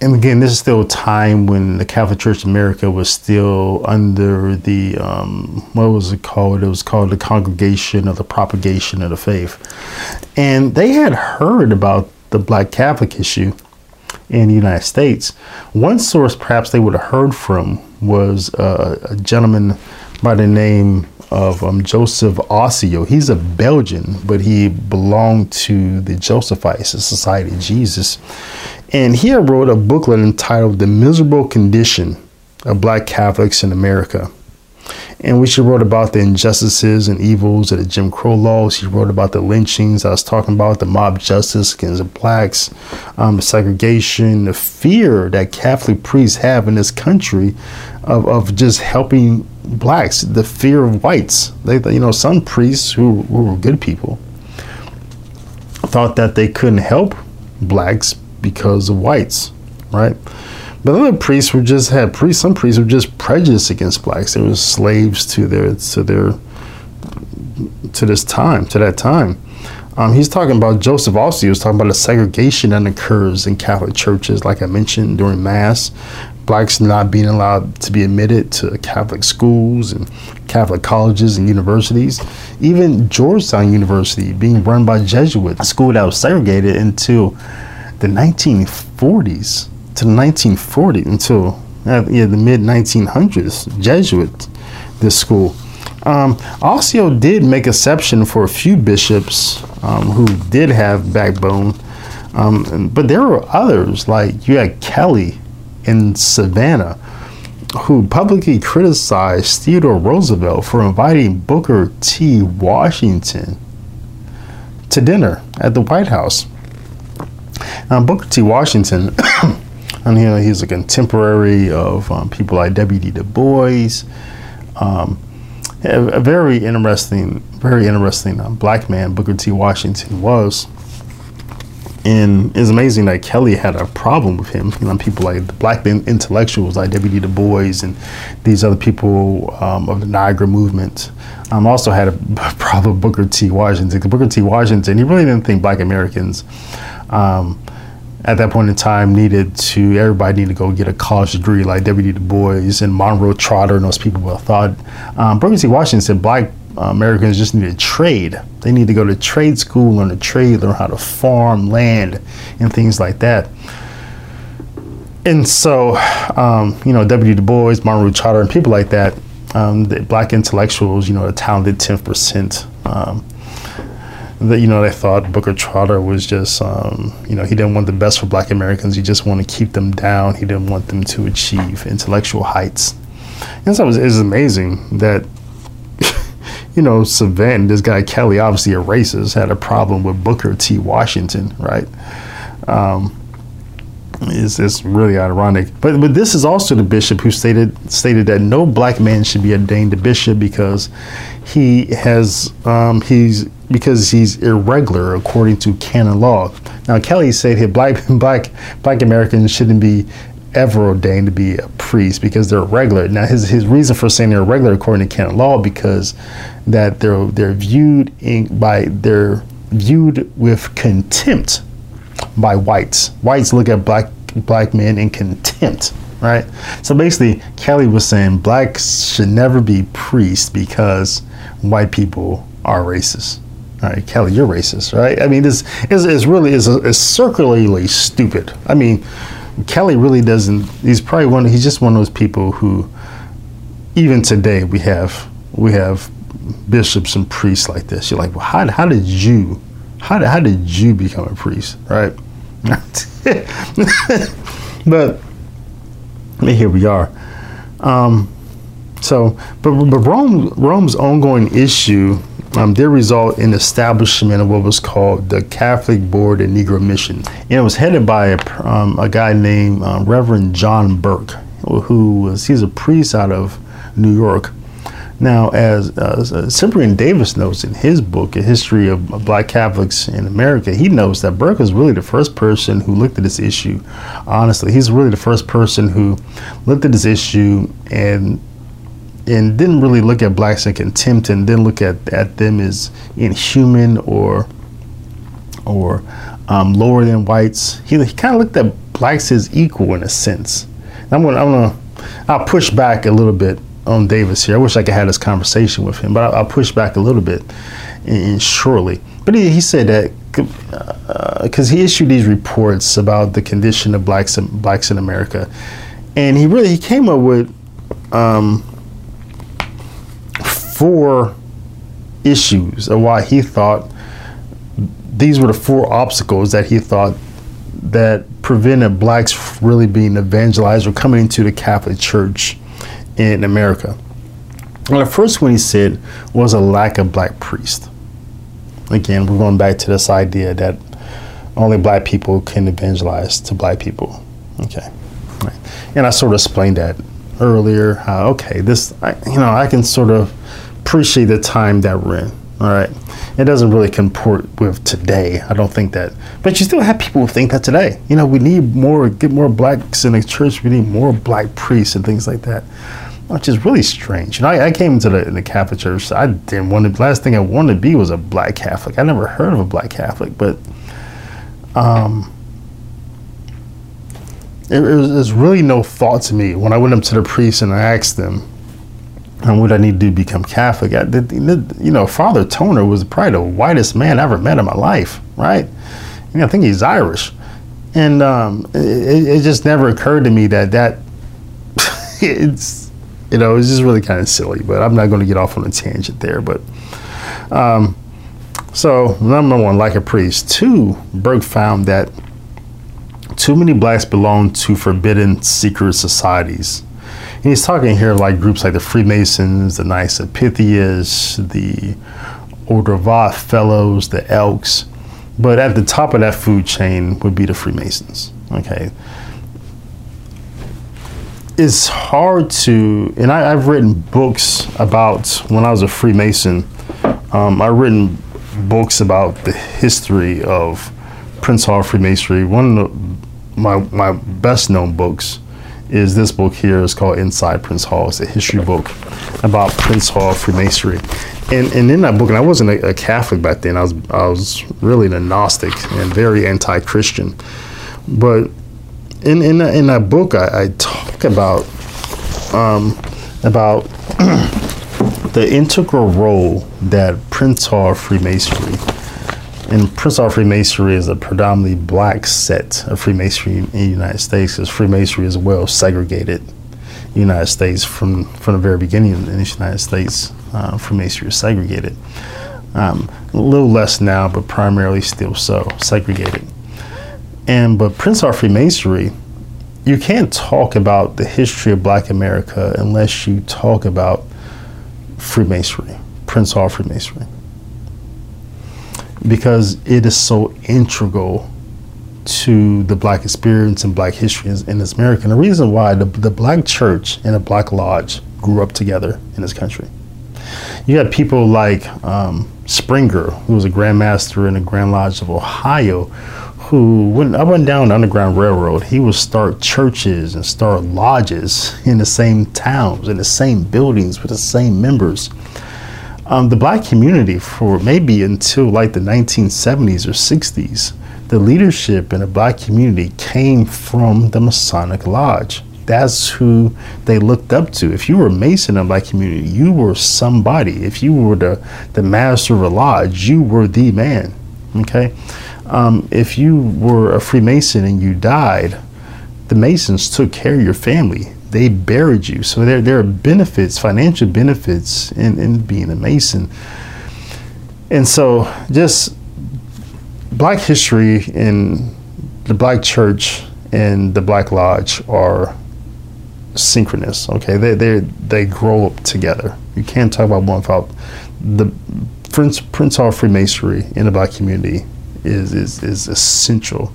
Speaker 1: and again, this is still a time when the Catholic Church of America was still under the um, what was it called? It was called the Congregation of the Propagation of the Faith, and they had heard about the Black Catholic issue in the United States. One source, perhaps they would have heard from, was uh, a gentleman by the name of um, Joseph Anciaux. He's a Belgian, but he belonged to the Josephites, the Society of Jesus. And he wrote a booklet entitled The Miserable Condition of Black Catholics in America. in which he wrote about the injustices and evils of the Jim Crow laws. He wrote about the lynchings I was talking about, the mob justice against the blacks, um, the segregation, the fear that Catholic priests have in this country of, of just helping blacks, the fear of whites. They, you know, some priests who, who were good people thought that they couldn't help blacks because of whites, right? But other priests were just had priests. Some priests were just prejudiced against blacks. They were slaves to their to their to this time to that time. Um, he's talking about Joseph Anciaux. He was talking about the segregation that occurs in Catholic churches, like I mentioned during Mass, blacks not being allowed to be admitted to Catholic schools and Catholic colleges and universities. Even Georgetown University being run by Jesuits, a school that was segregated until the 1940s to the 1940s until uh, yeah, the mid 1900s. Jesuit, this school. Um, Anciaux did make exception for a few bishops um, who did have backbone, um, but there were others like you had Kelly in Savannah, who publicly criticized Theodore Roosevelt for inviting Booker T. Washington to dinner at the White House. Now, Booker T. Washington And you know, he's a contemporary of um, people like W.D. Du Bois. Um, a, a, very interesting, very interesting um, black man Booker T. Washington was. And it's amazing that Kelly had a problem with him. You know, people like the black intellectuals like W.D. Du Bois and these other people um, of the Niagara movement um, also had a <laughs> problem with Booker T. Washington. Booker T. Washington, he really didn't think black Americans um, at that point in time needed to everybody needed to go get a college degree like W.D. Du Bois and Monroe Trotter and those people would thought. Um. Washington said black Americans just need to trade. They need to go to trade school, learn to trade, learn how to farm land and things like that. And so, um, you know, W.D. Du Bois, Monroe Trotter, and people like that, um, the black intellectuals, you know, the talented 10%. Um, that you know they thought Booker Trotter was just um, you know he didn't want the best for Black Americans. He just wanted to keep them down. He didn't want them to achieve intellectual heights. And so it was, it was amazing that <laughs> you know Savannah, this guy Kelly, obviously a racist, had a problem with Booker T. Washington, right? Um, it's, it's really ironic. But but this is also the bishop who stated stated that no black man should be ordained a bishop because he has um, he's because he's irregular according to canon law. Now Kelly said that black <laughs> black black Americans shouldn't be ever ordained to be a priest because they're irregular. Now his his reason for saying they're irregular according to canon law because that they're they're viewed in, by they're viewed with contempt by whites. Whites look at black black men in contempt, right? So basically, Kelly was saying blacks should never be priests because white people are racist. Right, Kelly, you're racist, right? I mean, this is, is really is, is circularly stupid. I mean, Kelly really doesn't. He's probably one. He's just one of those people who, even today, we have we have bishops and priests like this. You're like, well, how, how did you, how how did you become a priest, right? <laughs> but here we are. Um, so, but, but Rome, Rome's ongoing issue um, did result in establishment of what was called the Catholic Board of Negro Missions. And it was headed by a, um, a guy named uh, Reverend John Burke, who was he's a priest out of New York. Now, as uh, Cyprian Davis notes in his book, A History of Black Catholics in America, he notes that Burke was really the first person who looked at this issue. Honestly, he's really the first person who looked at this issue and and didn't really look at blacks in contempt and didn't look at, at them as inhuman or or um, lower than whites. He, he kind of looked at blacks as equal in a sense. I'm gonna, I'm gonna, I'll push back a little bit on Davis here. I wish I could have this conversation with him, but I'll, I'll push back a little bit and shortly. But he, he said that because uh, he issued these reports about the condition of blacks in, blacks in America, and he really he came up with um, four issues of why he thought these were the four obstacles that he thought that prevented blacks really being evangelized or coming into the Catholic Church in America. And the first one he said was a lack of black priests. Again, we're going back to this idea that only black people can evangelize to black people. Okay. Right. And I sort of explained that earlier. How, okay, this, I, you know, I can sort of appreciate the time that we're in. All right. It doesn't really comport with today. I don't think that. But you still have people who think that today. You know, we need more, get more blacks in the church. We need more black priests and things like that which is really strange. You know, I, I came into the, the, Catholic Church. I didn't want to. The last thing I wanted to be was a black Catholic. I never heard of a black Catholic, but um, it, it, was, it was really no thought to me when I went up to the priest and I asked them, and what I need to do to become Catholic. I did, you know, Father Toner was probably the whitest man I ever met in my life, right? I, I think he's Irish, and um, it, it just never occurred to me that that <laughs> it's you know, it's just really kind of silly, but I'm not going to get off on a tangent there. But um, so, number one, like a priest. Two, Burke found that too many blacks belong to forbidden secret societies. And he's talking here like groups like the Freemasons, the Knights of Pythias, the Order of Odd Fellows, the Elks. But at the top of that food chain would be the Freemasons. Okay it's hard to, and I, have written books about when I was a Freemason. Um, I've written books about the history of Prince Hall Freemasonry. One of the, my my best known books is this book here. It's called Inside Prince Hall. It's a history book about Prince Hall Freemasonry. And, and in that book, and I wasn't a, a Catholic back then. I was I was really an agnostic and very anti-Christian. But in in in that book, I, I talk about um, about <clears throat> the integral role that Prince Hall Freemasonry and Prince Hall Freemasonry is a predominantly black set of Freemasonry in the United States, because Freemasonry is well segregated in the United States from from the very beginning in the United States. Uh, Freemasonry is segregated. Um, a little less now, but primarily still so segregated. And but Prince Hall Freemasonry, you can't talk about the history of Black America unless you talk about Freemasonry, Prince Hall Freemasonry, because it is so integral to the Black experience and Black history in this America. And the reason why the, the Black church and the Black lodge grew up together in this country. You had people like um, Springer, who was a Grand Master in the Grand Lodge of Ohio, who went up and down the Underground Railroad, he would start churches and start lodges in the same towns, in the same buildings with the same members. Um, the black community, for maybe until like the 1970s or 60s, the leadership in the black community came from the Masonic Lodge. That's who they looked up to. If you were a Mason in the black community, you were somebody. If you were the, the master of a lodge, you were the man. Okay? um, if you were a Freemason and you died, the Masons took care of your family. They buried you. So there, there are benefits, financial benefits in, in being a Mason. And so just black history in the black church and the black lodge are synchronous. Okay, they they they grow up together. You can't talk about one without the Prince Prince Hall Freemasonry in the black community is, is, is essential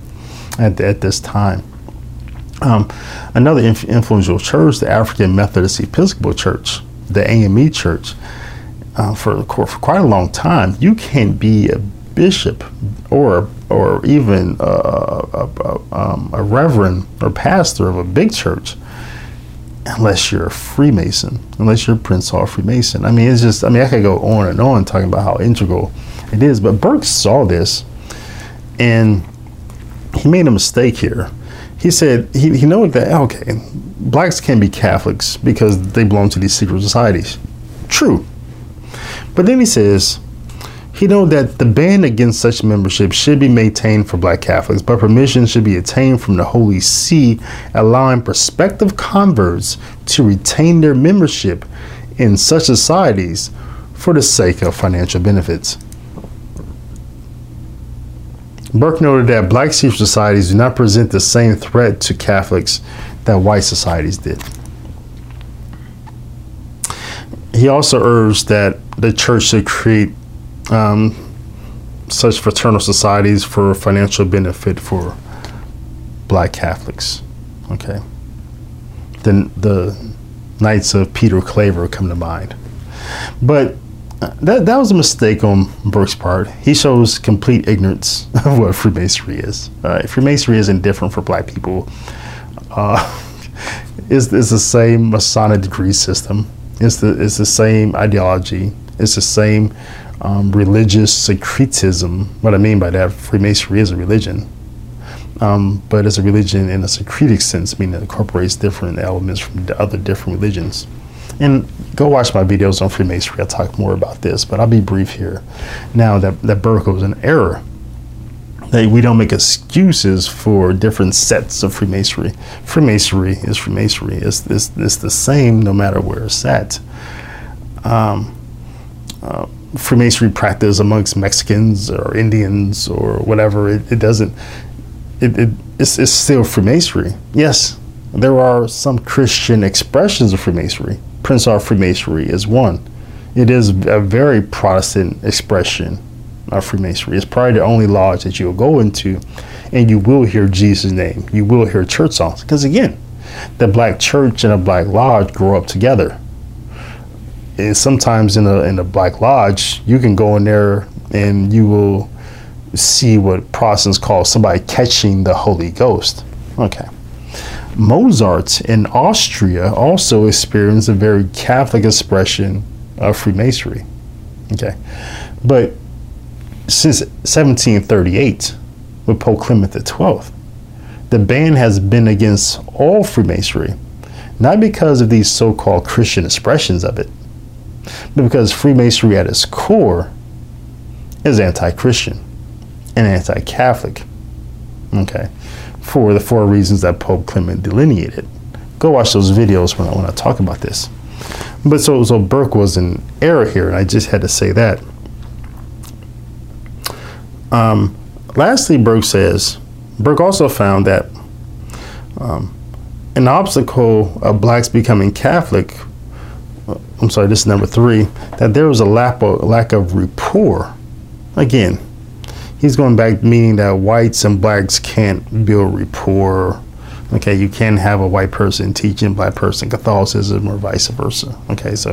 Speaker 1: at, at this time. Um, another inf- influential church, the African Methodist Episcopal Church, the AME Church, uh, for, for quite a long time, you can't be a bishop or or even a, a, a, um, a reverend or pastor of a big church unless you're a Freemason, unless you're Prince Hall Freemason. I mean, it's just, I mean, I could go on and on talking about how integral it is, but Burke saw this and he made a mistake here. He said he, he knew that ah, okay, blacks can't be Catholics because they belong to these secret societies. True. But then he says he know that the ban against such membership should be maintained for black Catholics, but permission should be obtained from the Holy See, allowing prospective converts to retain their membership in such societies for the sake of financial benefits. Burke noted that black secret societies do not present the same threat to Catholics that white societies did. he also urged that the church should create um, such fraternal societies for financial benefit for black Catholics. Okay. Then the Knights of Peter Claver come to mind. But that, that was a mistake on Burke's part. He shows complete ignorance <laughs> of what Freemasonry is. Uh, Freemasonry isn't different for black people. Uh, <laughs> it's, it's the same Masonic degree system. It's the, it's the same ideology. It's the same um, religious secretism. What I mean by that, Freemasonry is a religion. Um, but it's a religion in a syncretic sense, meaning it incorporates different elements from other different religions. And go watch my videos on Freemasonry. I'll talk more about this, but I'll be brief here. Now that, that Burke was an error, that we don't make excuses for different sets of Freemasonry. Freemasonry is Freemasonry. It's, it's, it's the same no matter where it's at. Um, uh, Freemasonry practice amongst Mexicans or Indians or whatever, it, it doesn't, it, it, it's, it's still Freemasonry. Yes, there are some Christian expressions of Freemasonry. Prince Hall Freemasonry is one. It is a very Protestant expression of Freemasonry. It's probably the only lodge that you'll go into and you will hear Jesus' name. You will hear church songs. Because again, the black church and a black lodge grow up together. And sometimes in a in a black lodge, you can go in there and you will see what Protestants call somebody catching the Holy Ghost. Okay. Mozart in Austria also experienced a very Catholic expression of Freemasonry. Okay. But since 1738, with Pope Clement XII, the ban has been against all Freemasonry, not because of these so called Christian expressions of it, but because Freemasonry at its core is anti Christian and anti Catholic. Okay for the four reasons that Pope Clement delineated. Go watch those videos when I, when I talk about this. But so, so Burke was in error here, and I just had to say that. Um, lastly, Burke says, Burke also found that um, an obstacle of blacks becoming Catholic, uh, I'm sorry, this is number three, that there was a lack of, lack of rapport. Again, he's going back meaning that whites and blacks can't build rapport. Okay, you can't have a white person teaching a black person Catholicism or vice versa. Okay, so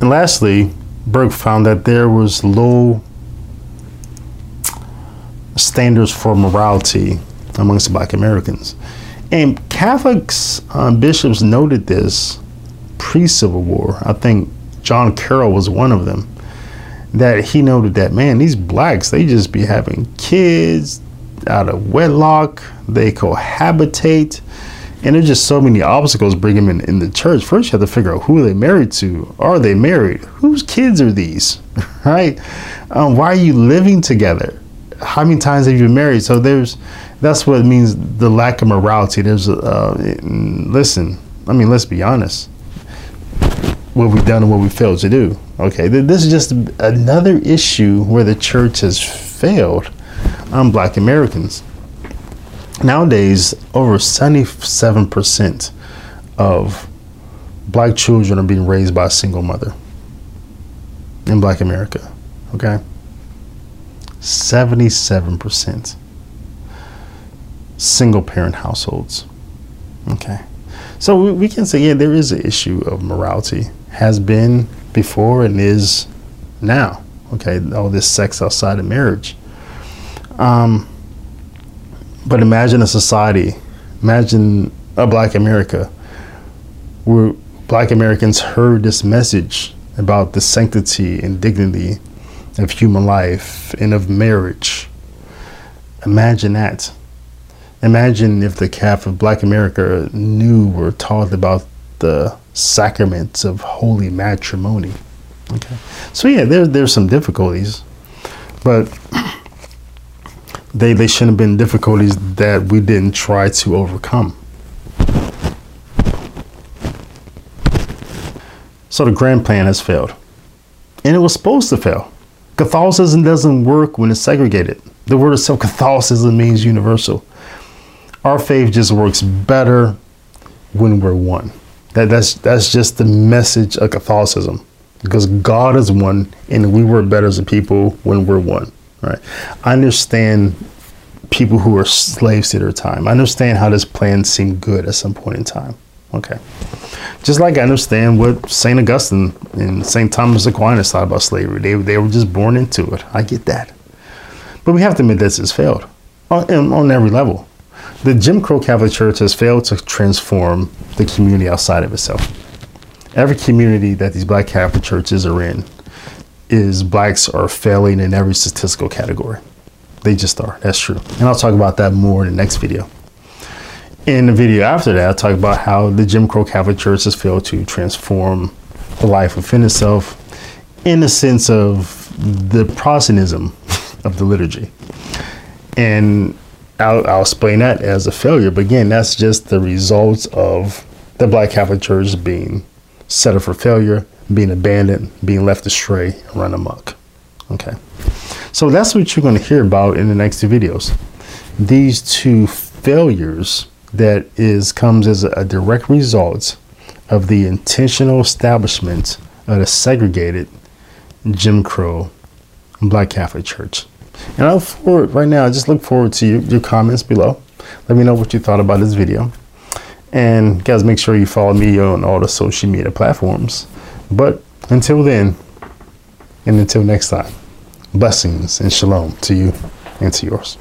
Speaker 1: and lastly, Burke found that there was low standards for morality amongst black Americans. And Catholics, uh, bishops noted this pre Civil War. I think John Carroll was one of them. That he noted that man, these blacks they just be having kids out of wedlock. They cohabitate, and there's just so many obstacles bringing them in, in the church. First, you have to figure out who they married to. Are they married? Whose kids are these? <laughs> right? Um, why are you living together? How many times have you been married? So there's that's what it means the lack of morality. There's uh, listen. I mean, let's be honest what we've done and what we failed to do. Okay, this is just another issue where the church has failed on black Americans. Nowadays, over 77% of black children are being raised by a single mother in black America. Okay? 77% single parent households. Okay. So we can say, yeah, there is an issue of morality has been before and is now. Okay, all this sex outside of marriage. Um, but imagine a society, imagine a black America where black Americans heard this message about the sanctity and dignity of human life and of marriage. Imagine that. Imagine if the calf of black America knew or taught about the sacraments of holy matrimony. Okay. So yeah, there there's some difficulties, but they they shouldn't have been difficulties that we didn't try to overcome. So the grand plan has failed. And it was supposed to fail. Catholicism doesn't work when it's segregated. The word itself, Catholicism, means universal. Our faith just works better when we're one. That, that's that's just the message of Catholicism, because God is one, and we work better as a people when we're one. Right? I understand people who are slaves to their time. I understand how this plan seemed good at some point in time. Okay. Just like I understand what St. Augustine and St. Thomas Aquinas thought about slavery. They, they were just born into it. I get that. But we have to admit this has failed on, on every level. The Jim Crow Catholic Church has failed to transform the community outside of itself. Every community that these black Catholic churches are in is blacks are failing in every statistical category. They just are. That's true. And I'll talk about that more in the next video. In the video after that, I'll talk about how the Jim Crow Catholic Church has failed to transform the life within itself in the sense of the Protestantism <laughs> of the liturgy. And I'll, I'll explain that as a failure. But again, that's just the results of the Black Catholic Church being set up for failure, being abandoned, being left astray, run amok. Okay. So that's what you're going to hear about in the next two videos. These two failures that is comes as a direct result of the intentional establishment of the segregated Jim Crow Black Catholic Church. And I look forward right now, I just look forward to your, your comments below. Let me know what you thought about this video. And guys, make sure you follow me on all the social media platforms. But until then, and until next time, blessings and shalom to you and to yours.